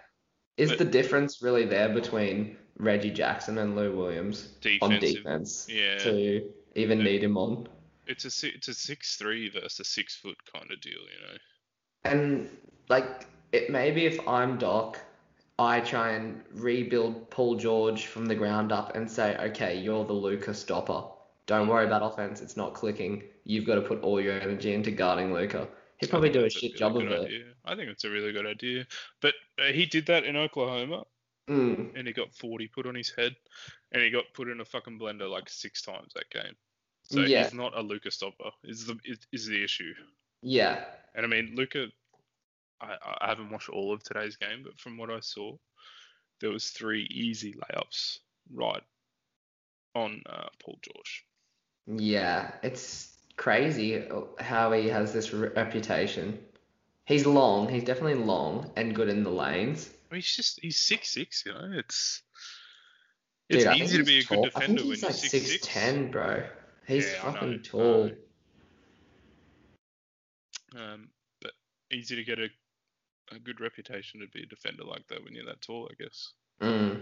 Is But- the difference really there between Reggie Jackson and Lou Williams on defense yeah. to even Yeah. need him on? It's a it's a six three versus a six foot kind of deal, you know. And like it maybe if I'm Doc, I try and rebuild Paul George from the ground up and say, okay, you're the Luka stopper. Don't worry about offense. It's not clicking. You've got to put all your energy into guarding Luka. He'd probably do a shit really job of it. idea. I think it's a really good idea. But uh, he did that in Oklahoma, Mm, and he got 40 put on his head, and he got put in a fucking blender like six times that game. So Yeah. he's not a Luka stopper. Is the is, is the issue? yeah. And I mean, Luka, I, I haven't watched all of today's game, but from what I saw, there was three easy layups right on uh, Paul George. Yeah, it's crazy how he has this re- reputation. He's long, he's definitely long and good in the lanes, I mean, he's just he's six six. You know, it's it's Dude, easy to be a he's good tall. defender I think when he's you're like six ten, bro. He's Yeah, fucking tall. Um, but easy to get a a good reputation to be a defender like that when you're that tall, I guess. Mm.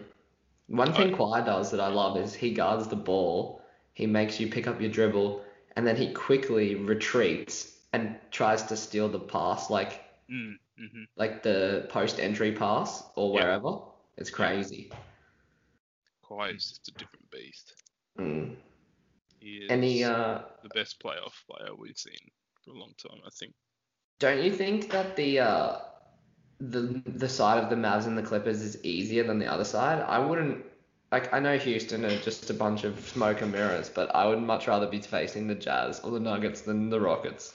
One thing Kawhi does that I love is he guards the ball, he makes you pick up your dribble, and then he quickly retreats and tries to steal the pass, like Mm, hmm like the post entry pass or Yeah. wherever. It's crazy. Kawhi is just a different beast. Mm. Is Any uh, the best playoff player we've seen for a long time, I think. don't you think that the uh the the side of the Mavs and the Clippers is easier than the other side? I wouldn't like I know Houston are just a bunch of smoke and mirrors, but I would much rather be facing the Jazz or the Nuggets than the Rockets.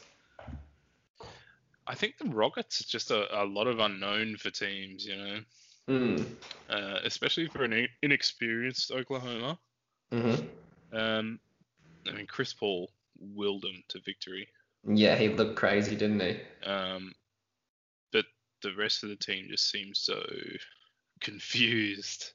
I think the Rockets is just a, a lot of unknown for teams, you know, Mm. uh, especially for an inexperienced Oklahoma. Mm-hmm. Um, I mean, Chris Paul willed them to victory. Yeah, he looked crazy, didn't he? Um, but the rest of the team just seems so confused,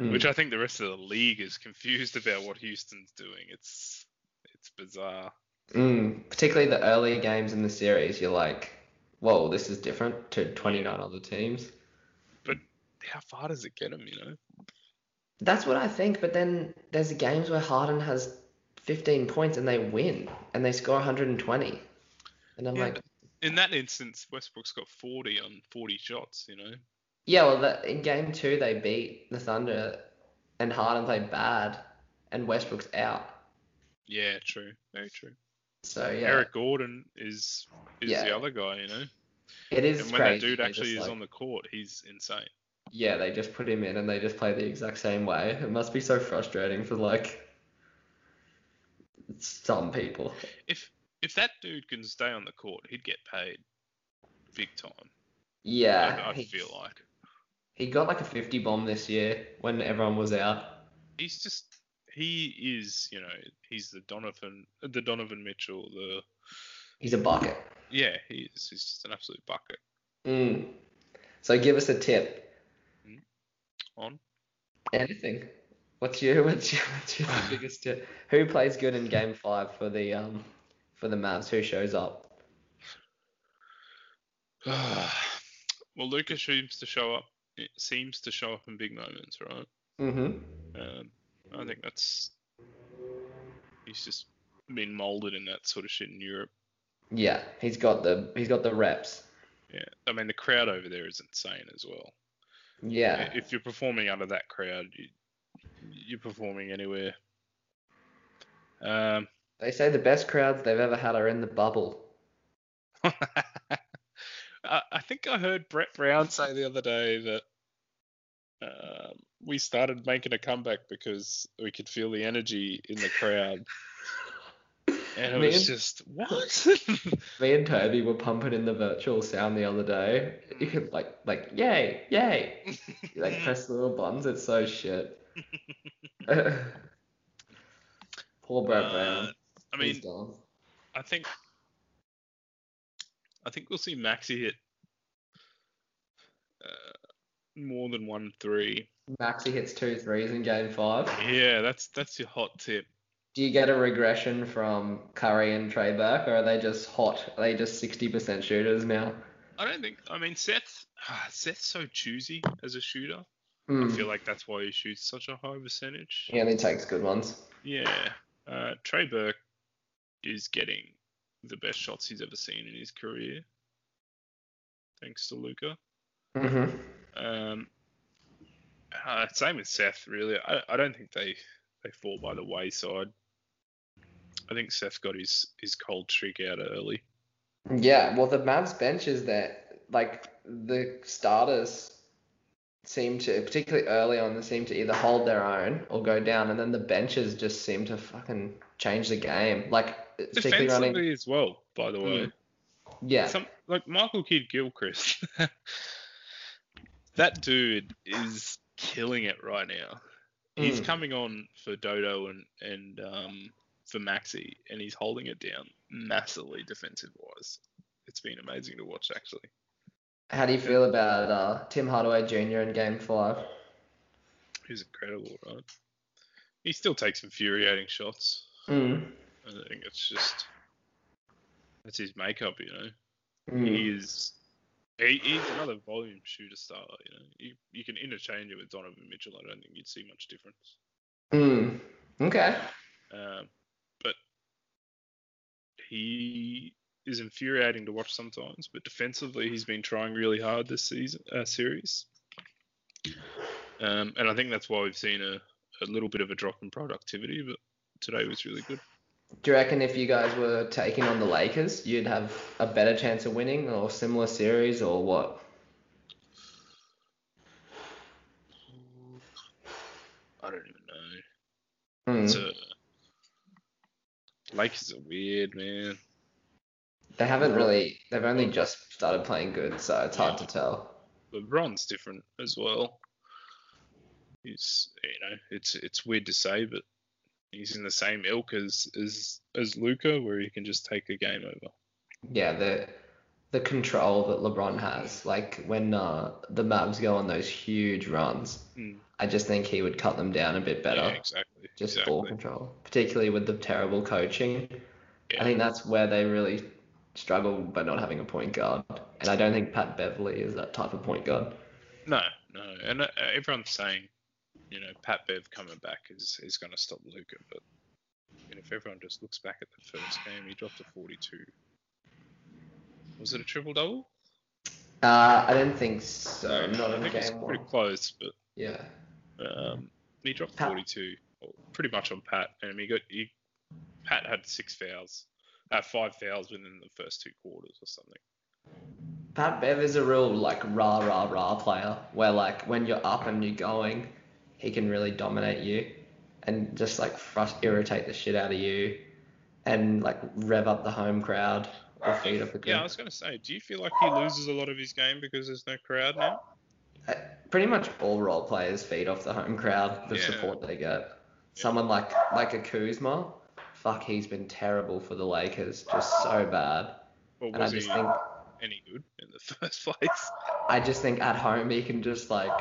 Mm. which I think the rest of the league is confused about what Houston's doing. It's it's bizarre. Mm. Particularly the earlier games in the series, you're like, whoa, this is different to 29 other teams. But how far does it get them? You know? That's what I think, but then there's games where Harden has 15 points and they win and they score 120. And I'm Yeah, like, in that instance, Westbrook's got 40 on 40 shots. You know? yeah, well, that, in game two, they beat the Thunder and Harden played bad and Westbrook's out. Yeah, true. Very true. So, yeah, Eric Gordon is is Yeah. the other guy. You know? it is and when crazy. that dude actually is like- on the court, he's insane. Yeah, they just put him in and they just play the exact same way. It must be so frustrating for like some people. If if that dude can stay on the court, he'd get paid big time. Yeah, I, I he, feel like he got like a 50 bomb this year when everyone was out. he's just he is you know he's the Donovan the Donovan Mitchell the He's a bucket. yeah he is he's just an absolute bucket Mm. So give us a tip. on Anything. What's your what's your, what's your biggest tip? Who plays good in game five for the um for the Mavs? Who shows up? well Lucas seems to show up it seems to show up in big moments right Mm-hmm. um, I think that's he's just been molded in that sort of shit in Europe Yeah, he's got the he's got the reps. yeah I mean the crowd over there is insane as well Yeah. if you're performing under that crowd, you, you're performing anywhere. Um, They say the best crowds they've ever had are in the bubble. I, think I heard Brett Brown say the other day that um, we started making a comeback because we could feel the energy in the crowd. And it was Man. just, what? Me and Toby were pumping in the virtual sound the other day. You could like like yay, yay. You like press the little buttons, it's so shit. Poor Brown. Uh, I He's mean. I think I think we'll see Maxi hit uh, more than one three. Maxi hits two threes in game five. Yeah, that's that's your hot tip. Do you get a regression from Curry and Trey Burke, or are they just hot? Are they just 60% shooters now? I don't think. I mean, Seth. Seth's so choosy as a shooter. Hmm. I feel like that's why he shoots such a high percentage. Yeah, and He takes good ones. Yeah. Uh, Trey Burke is getting the best shots he's ever seen in his career, thanks to Luka. Mm-hmm. Um, uh, same with Seth, really. I, I don't think they, they fall by the wayside. I think Seth got his, his cold streak out early. Yeah, well, the Mavs bench is that like the starters seem to, particularly early on, they seem to either hold their own or go down, and then the benches just seem to fucking change the game. Like particularly running, Defensively as well, by the way. Mm. yeah, Some like Michael Kidd Gilchrist. that dude is killing it right now. He's Mm. coming on for Dodo and and um, for Maxi, and he's holding it down massively defensive wise. It's been amazing to watch actually. How do you feel about uh, Tim Hardaway Jr. in Game Five? He's incredible, right? He still takes infuriating shots. Mm. I think it's just that's his makeup, you know. Mm. He is he, he's another volume shooter star, you know. You you can interchange it with Donovan Mitchell. I don't think you'd see much difference. Mm. Okay. Um, but he is infuriating to watch sometimes. But defensively, he's been trying really hard this season uh, series, um, and I think that's why we've seen a, a little bit of a drop in productivity. But today was really good. Do you reckon if you guys were taking on the Lakers, you'd have a better chance of winning or similar series or what? I don't even know. Mm. It's a Lakers are weird, man. They haven't really. They've only just started playing good, so it's hard to tell. LeBron's different as well. He's you know it's it's weird to say, but he's in the same ilk as as as Luka, where he can just take a game over. Yeah, the the control that LeBron has, like when uh, the Mavs go on those huge runs, Mm. I just think he would cut them down a bit better. Yeah, exactly. just exactly. ball control, particularly with the terrible coaching. Yeah. I think that's where they really struggle by not having a point guard. And I don't think Pat Beverley is that type of point guard. No, no, and uh, everyone's saying, you know, Pat Bev coming back is is going to stop Luka, but I mean, if everyone just looks back at the first game, he dropped a 42. Was it a triple double? Uh, I don't think so. Not I in think it's game pretty close, but Yeah. Um, he dropped Pat- 42, pretty much on Pat, and he got he, Pat had six fouls, uh, five fouls within the first two quarters or something. Pat Bev is a real like rah rah rah player where like when you're up and you're going, he can really dominate you and just like frust- irritate the shit out of you and like rev up the home crowd or feed up a Yeah, I was gonna say, do you feel like he loses a lot of his game because there's no crowd now? Uh, Pretty much all role players feed off the home crowd, the Yeah. support they get. Someone like like a Kuzma, fuck, he's been terrible for the Lakers, just so bad. Or And I was just he think any good in the first place? I just think at home he can just like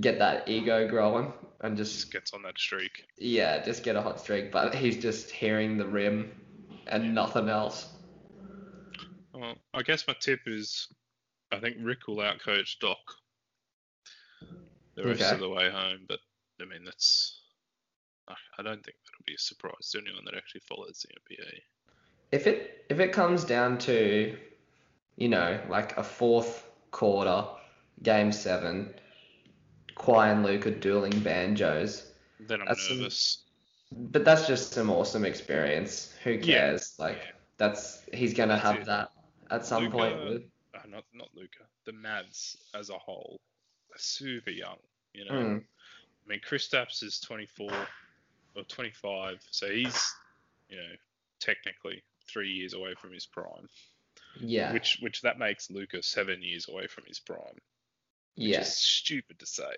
get that ego growing and just Just gets on that streak. yeah, just get a hot streak. But he's just hearing the rim and nothing else. Well, I guess my tip is, I think Rick will outcoach Doc the rest Okay. of the way home. But I mean, that's I don't think that'll be a surprise to anyone that actually follows the NBA. If it if it comes down to, you know, like a fourth quarter, game seven, Kawhi and Luka dueling banjos, Then I'm That's some- nervous. but that's just some awesome experience. Who Yeah. cares? Like Yeah. that's he's gonna That's have it. that at some Luka- point. With, uh, not not Luka. The Mavs as a whole are super young. You know, Mm, I mean, Kristaps is 24 or 25, so he's you know technically three years away from his prime. yeah, Which which that makes Luka seven years away from his prime. Which yeah. is stupid to say.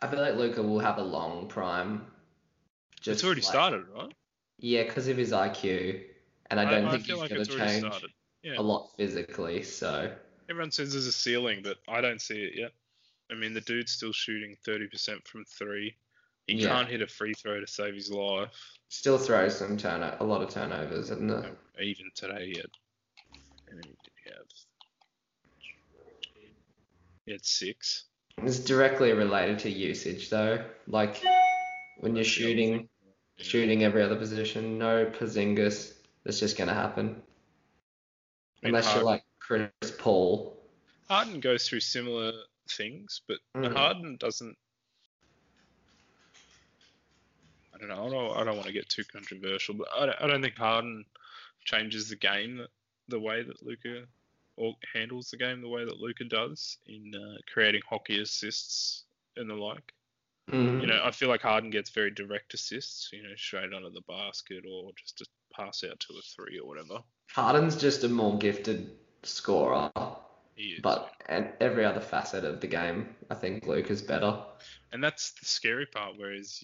I feel like Luka will have a long prime. it's already like- started, right? Yeah, because of his IQ, and I don't think feel he's like gonna change. Yeah. a lot physically. So Everyone says there's a ceiling, but I don't see it yet. I mean, the dude's still shooting 30% from three. He Yeah. can't hit a free throw to save his life. still throws some turn a lot of turnovers, No, Even today, he had. How many did he have? He had six. it's directly related to usage though. Like when you're That's the other shooting. Yeah. shooting every other position, no Porzingis, that's just gonna happen. I mean, Unless you're like Chris Paul. Harden goes through similar things, but Mm. Harden doesn't. I don't know. I don't, I don't want to get too controversial, but I don't, I don't think Harden changes the game the, the way that Luka or handles the game the way that Luka does in uh, creating hockey assists and the like. Mm. You know, I feel like Harden gets very direct assists, you know, straight under the basket or just a pass out to a three or whatever. Harden's just a more gifted scorer, but and every other facet of the game, I think Luka's better. And that's the scary part. Whereas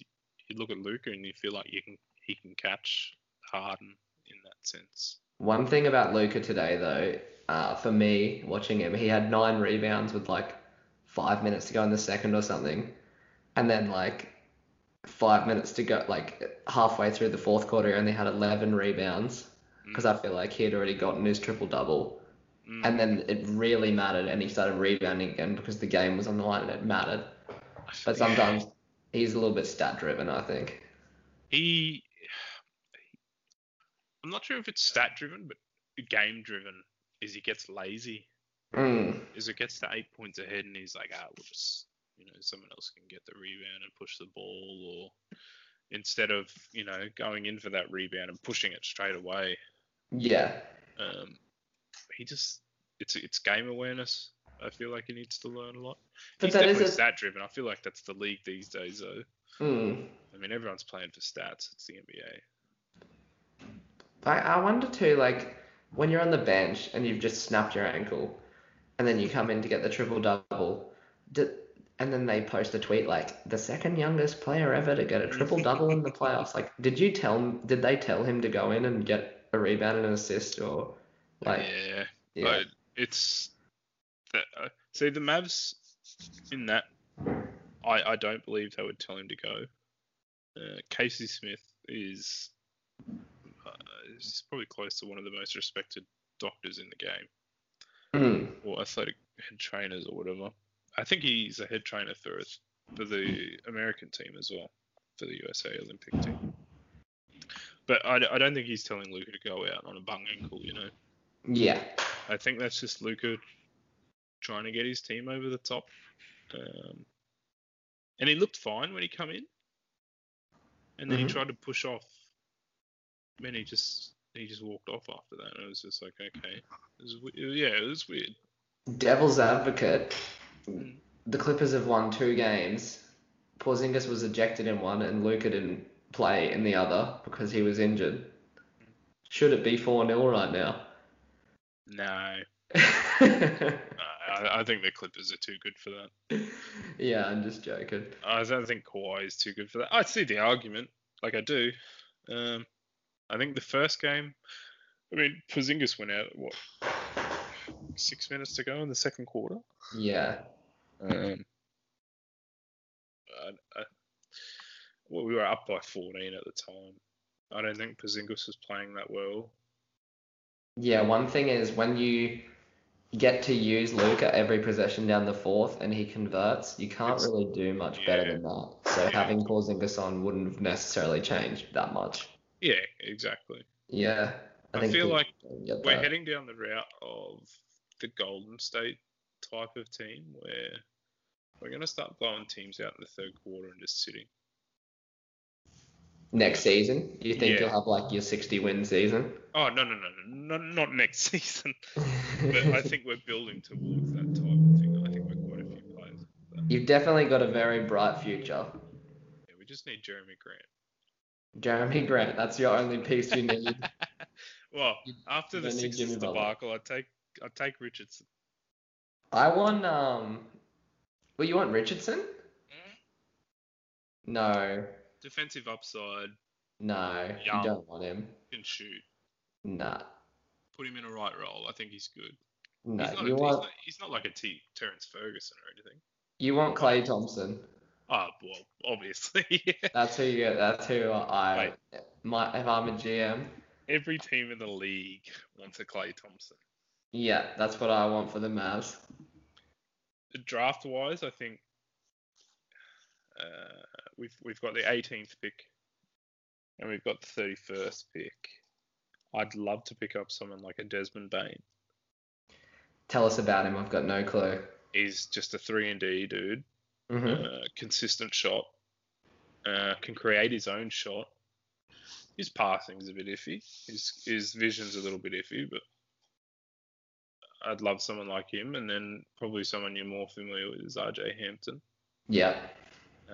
you look at Luka and you feel like you can he can catch Harden in that sense. One thing about Luka today, though, uh, for me watching him. He had nine rebounds with like five minutes to go in the second or something, and then like five minutes to go, like halfway through the fourth quarter, he only had 11 rebounds because I feel like he had already gotten his triple double. Mm. And then it really mattered, and he started rebounding again because the game was on the line and it mattered. But sometimes he's a little bit stat driven, I think. he, I'm not sure if it's stat driven, but game driven. Is he gets lazy? Mm. Is it gets to eight points ahead and he's like, ah, we'll just, you know, someone else can get the rebound and push the ball, or instead of, you know, going in for that rebound and pushing it straight away, Yeah. um, he just, it's it's game awareness. I feel like he needs to learn a lot. But He's that is definitely a- stat driven. I feel like that's the league these days, though. Mm. I mean, everyone's playing for stats. It's the NBA. I, I wonder too, like, when you're on the bench and you've just snapped your ankle, and then you come in to get the triple double, and then they post a tweet like, the second youngest player ever to get a triple double in the playoffs. Like, did you tell him, did they tell him to go in and get a rebound and an assist, or, like, yeah, yeah. but it's that. Uh, see, the Mavs in that, I I don't believe they would tell him to go. Uh, Casey Smith is uh, is probably close to one of the most respected doctors in the game, Mm. or athletic head trainers, or whatever. I think he's a head trainer for for the American team as well, for the USA Olympic team. But I, I don't think he's telling Luka to go out on a bung ankle, you know. yeah, I think that's just Luka trying to get his team over the top. Um, and he looked fine when he come in, and then Mhm. he tried to push off. Then he just he just walked off after that, and it was just like okay, it was, yeah, it was weird. devil's advocate, the Clippers have won two games. Porzingis was ejected in one, and Luka didn't play in the other because he was injured. Should it be 4 0 right now? No, I, I think the Clippers are too good for that. yeah, I'm just joking. I don't think Kawhi is too good for that. I see the argument, like I do. Um, I think the first game, I mean, Porzingis went out what six minutes to go in the second quarter. Yeah. Um, I, I, well, we were up by 14 at the time. I don't think Porzingis was playing that well. Yeah, one thing is when you get to use Luka every possession down the fourth and he converts, you can't It's- really do much better than that. So Yeah. having Porzingis on wouldn't have necessarily changed that much. Yeah, exactly. Yeah. I think feel like We're that. heading down the route of the Golden State type of team where we're going to start blowing teams out in the third quarter and just sitting. Next season, do you think Yeah. you'll have like your 60 win season? Oh, no, no, no, no, not, not next season. But I think we're building towards that type of thing. I think we're quite a few players. You've definitely got a very bright future. yeah, we just need Jerami Grant. Jerami Grant, that's your only piece you need. Well, You after the need Jimmy Sixers debacle, I take I take Richardson. I want um well you want Richardson? No. Defensive upside, No, Young. you don't want him. can shoot. Nah. Put him in a right role. I think he's good. No. he's, not you a, he's, want not, he's not like a T, Terrence Ferguson or anything. you want Klay Thompson. Oh, well, obviously. That's who you get. that's who I Wait. my if I'm a GM. Every team in the league wants a Klay Thompson. Yeah, that's what I want for the Mavs. Draft wise, I think uh, we've we've got the 18th pick and we've got the 31st pick. I'd love to pick up someone like a Desmond Bane. Tell us about him. I've got no clue. He's just a three and D dude. hmm uh, consistent shot, uh, can create his own shot. His passing's a bit iffy. His his vision's a little bit iffy, but I'd love someone like him, and then probably someone you're more familiar with is RJ Hampton. Yeah.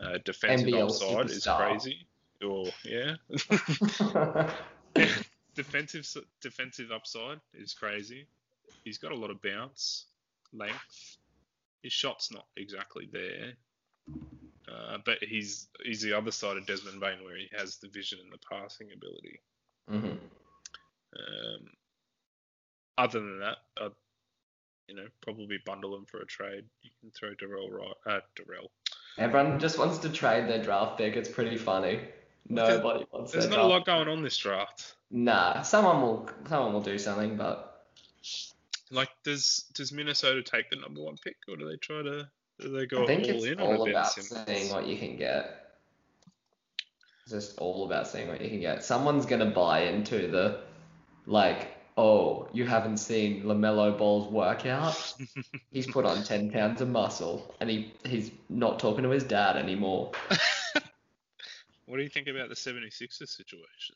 Uh, defensive NBL upside is crazy. Or yeah, defensive defensive upside is crazy. He's got a lot of bounce, length. His shot's not exactly there, uh, but he's he's the other side of Desmond Bane where he has the vision and the passing ability. hmm Um, other than that, I'd you know, probably bundle him for a trade. You can throw Darrell right, uh, Darrell. Everyone just wants to trade their draft pick. It's pretty funny. Nobody wants There's not a lot going on this draft. Nah, someone will someone will do something, but Like, does does Minnesota take the number one pick, or do they try to? Do they go I think all it's in all on about Simmons? seeing what you can get. It's just all about seeing what you can get. Someone's gonna buy into the like, oh, you haven't seen LaMelo Ball's workout. He's put on ten pounds of muscle, and he he's not talking to his dad anymore. What do you think about the 76ers situation?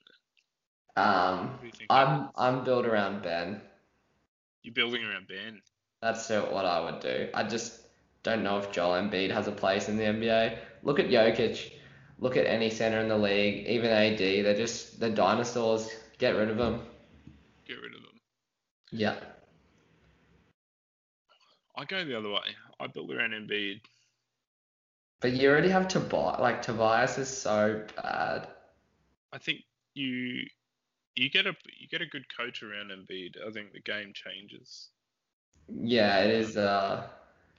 Um, What do you think? I'm I'm built around Ben. You're building around Ben. That's what I would do. I just don't know if Joel Embiid has a place in the NBA. Look at Jokic. Look at any center in the league, even AD. They're just they're dinosaurs. Get rid of them. Get rid of them. Yeah. I go the other way. I build around Embiid. But you already have Tobias. Like Tobias is so bad. I think you you get a you get a good coach around Embiid. I think the game changes. Yeah, it is. Uh.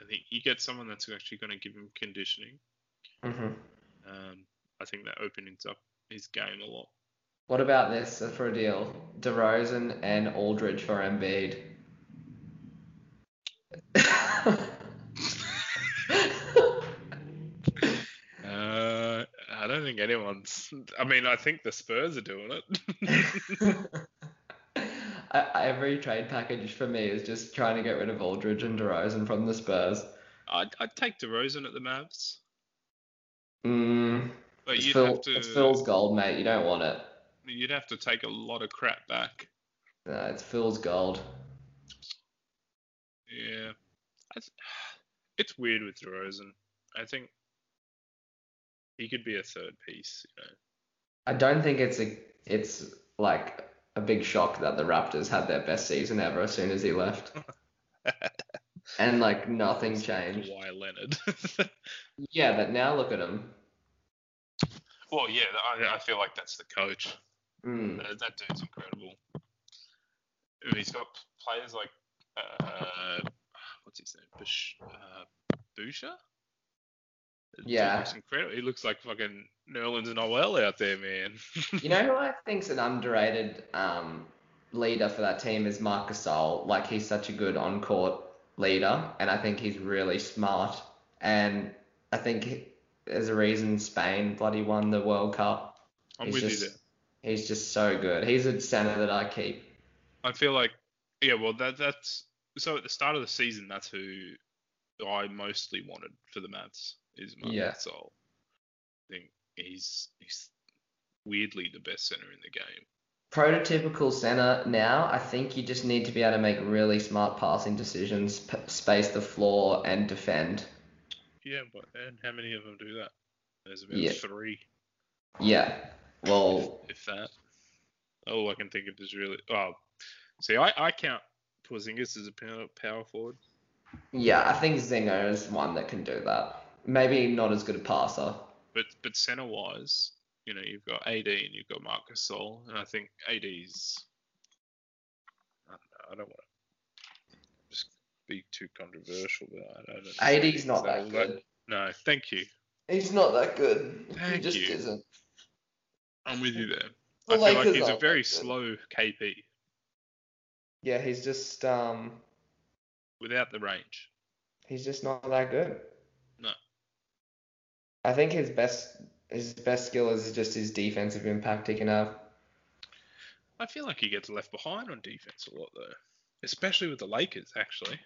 I think you get someone that's actually going to give him conditioning. mhm. Um, I think that opens up his game a lot. What about this for a deal? DeRozan and Aldridge for Embiid. Uh, I don't think anyone's. I mean, I think the Spurs are doing it. I, every trade package for me is just trying to get rid of Aldridge and DeRozan from the Spurs. I'd, I'd take DeRozan at the Mavs, Mm, but it's, you'd Phil, have to it's Phil's gold, mate. You don't want it. You'd have to take a lot of crap back. No, it's Phil's gold. Yeah, I th- it's weird with DeRozan. I think he could be a third piece. You know, I don't think it's a it's like a big shock that the Raptors had their best season ever as soon as he left. and like nothing It's changed. Why Leonard. Yeah, but now look at him. well, yeah, I, I feel like that's the coach. Mm. That, that dude's incredible. He's got players like uh, what's his name, Bush, uh, Boucher. Yeah. looks incredible. He looks like fucking Nerlens Noel out there, man. You know who I think's an underrated um, leader for that team is Marc Gasol. Like he's such a good on-court leader, and I think he's really smart. And I think he- there's a reason Spain bloody won the World Cup. I'm He's with just, you there. He's just so good. He's a center that I keep. I feel like, yeah, well, that that's so at the start of the season, that's who I mostly wanted for the Mavs is Marc Yeah. Gasol. I think he's he's weirdly the best center in the game. Prototypical center now, I think you just need to be able to make really smart passing decisions, p- space the floor, and defend. Yeah, but and how many of them do that? There's about Yeah. three, Yeah. Well, if that. All I can think of is really. Oh, see, I, I count Porzingis as a power, power forward. yeah, I think Zinger is one that can do that. Maybe not as good a passer. But but center wise, you know, you've got AD and you've got Marc Gasol, and I think AD's. I don't know. I don't want to just be too controversial, but I don't know. AD's not that good. No, thank you. He's not that good. Thank he just you. isn't. I'm with you there. The I feel like he's a very slow KP Yeah, he's just um, without the range. he's just not that good. No. I think his best his best skill is just his defensive impact he can have. I feel like he gets left behind on defense a lot though, especially with the Lakers. Actually,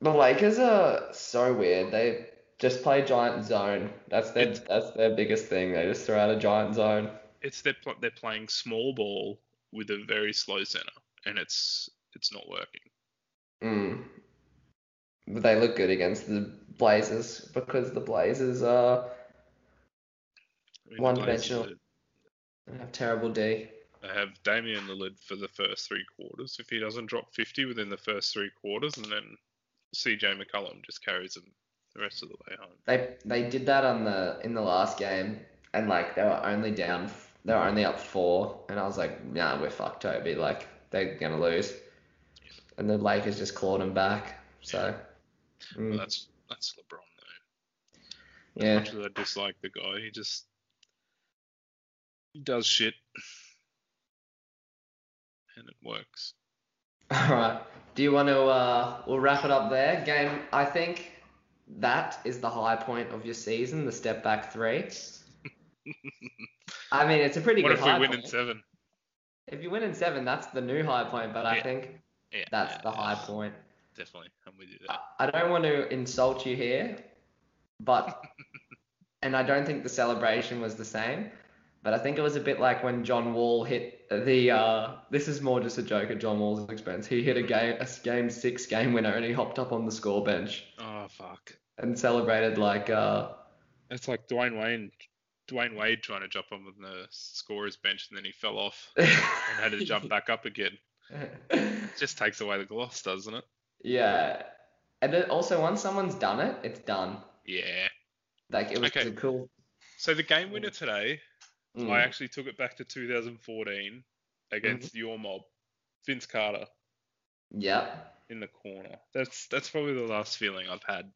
The Lakers are so weird. They just play giant zone. That's their It's- that's their biggest thing. They just throw out a giant zone. It's they're pl- they're playing small ball with a very slow center, and it's it's not working. Mm. But they look good against the Blazers because the Blazers are I mean, One-dimensional. Blazers, have terrible D. They have Damian Lillard for the first three quarters. If he doesn't drop 50 within the first three quarters, and then CJ McCollum just carries him the rest of the way home. They they did that on the in the last game and like they were only down they were only up four and I was like, nah, we're fucked, Toby. Like they're gonna lose. and the Lakers just clawed him back. So, Well, mm, that's that's LeBron though. yeah. Much as I dislike the guy, he just he does shit, and it works. All right. Do you want to? Uh, we'll wrap it up there. Game. I think that is the high point of your season. The step back three. I mean, it's a pretty What good What if we win point. in seven? If you win in seven, that's the new high point. But I think Yeah, that's yeah, the yeah. high point. Definitely, I'm with you I there. I don't want to insult you here, but and I don't think the celebration was the same. But I think it was a bit like when John Wall hit the. Uh, this is more just a joke at John Wall's expense. He hit a game, a game six game winner, and he hopped up on the score bench Oh fuck! and celebrated like. Uh, It's like Dwayne Wayne, Dwyane Wade trying to jump on the scorer's bench and then he fell off and had to jump back up again. It just takes away the gloss, doesn't it? yeah, and then also once someone's done it, it's done. Yeah. Like it was Okay. cool. So the game winner today, Mm. I actually took it back to 2014 against your mob, Vince Carter Yep. in the corner. That's that's probably the last feeling I've had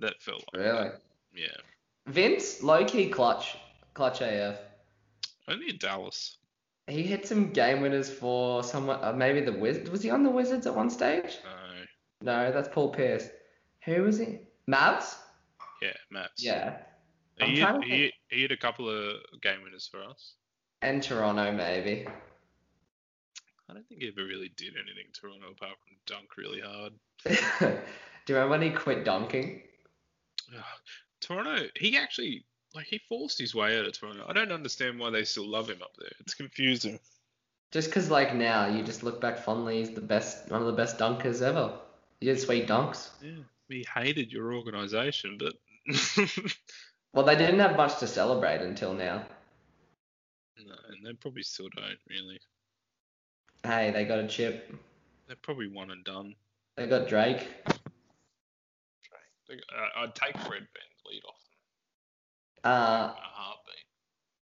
that felt like Really. that. Yeah. Vince, low key clutch, clutch AF. Only in Dallas. He hit some game winners for someone, uh, maybe the Wiz. Was he on the Wizards at one stage? No. No, that's Paul Pierce. Who was he? Mavs? Yeah, Mavs. Yeah. He hit, he, he hit a couple of game winners for us. And Toronto, maybe. I don't think he ever really did anything Toronto apart from dunk really hard. Do you remember when he quit dunking? Toronto, he actually like he forced his way out of Toronto. I don't understand why they still love him up there. It's confusing. Just because like now you just look back fondly, he's the best, one of the best dunkers ever. He did sweet dunks. Yeah, he hated your organization, but Well, they didn't have much to celebrate until now. no, and they probably still don't really. Hey, they got a chip. They're probably one and done. They got Drake. They- uh, I'd take Fred Van's lead off Uh, them in a heartbeat.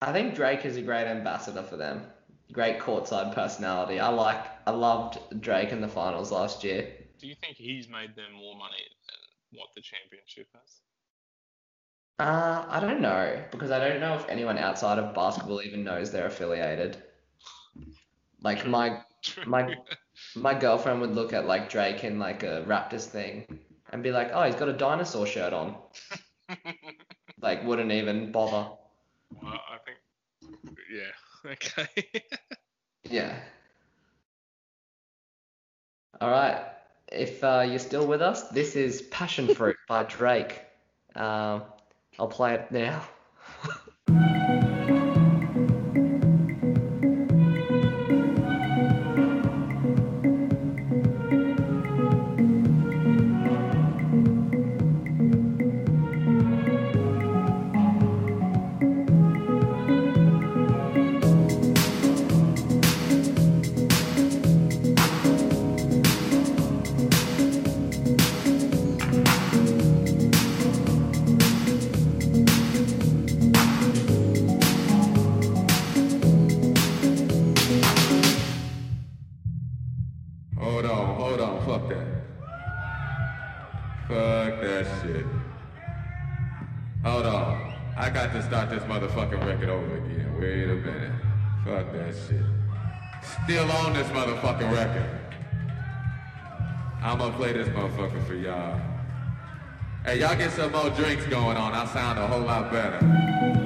I think Drake is a great ambassador for them. Great courtside personality. I like. I loved Drake in the finals last year. Do you think he's made them more money than what the championship has? Uh, I don't know because I don't know if anyone outside of basketball even knows they're affiliated. Like my My- my girlfriend would look at like Drake in like a Raptors thing and be like, "Oh, he's got a dinosaur shirt on." Like, wouldn't even bother. Well, I think, yeah, okay. Yeah. All right. If uh, you're still with us, this is Passion Fruit by Drake. Um, I'll play it now. minute. Fuck that shit. Still on this motherfucking record. I'ma play this motherfucker for y'all. Hey, y'all get some more drinks going on. I'll sound a whole lot better.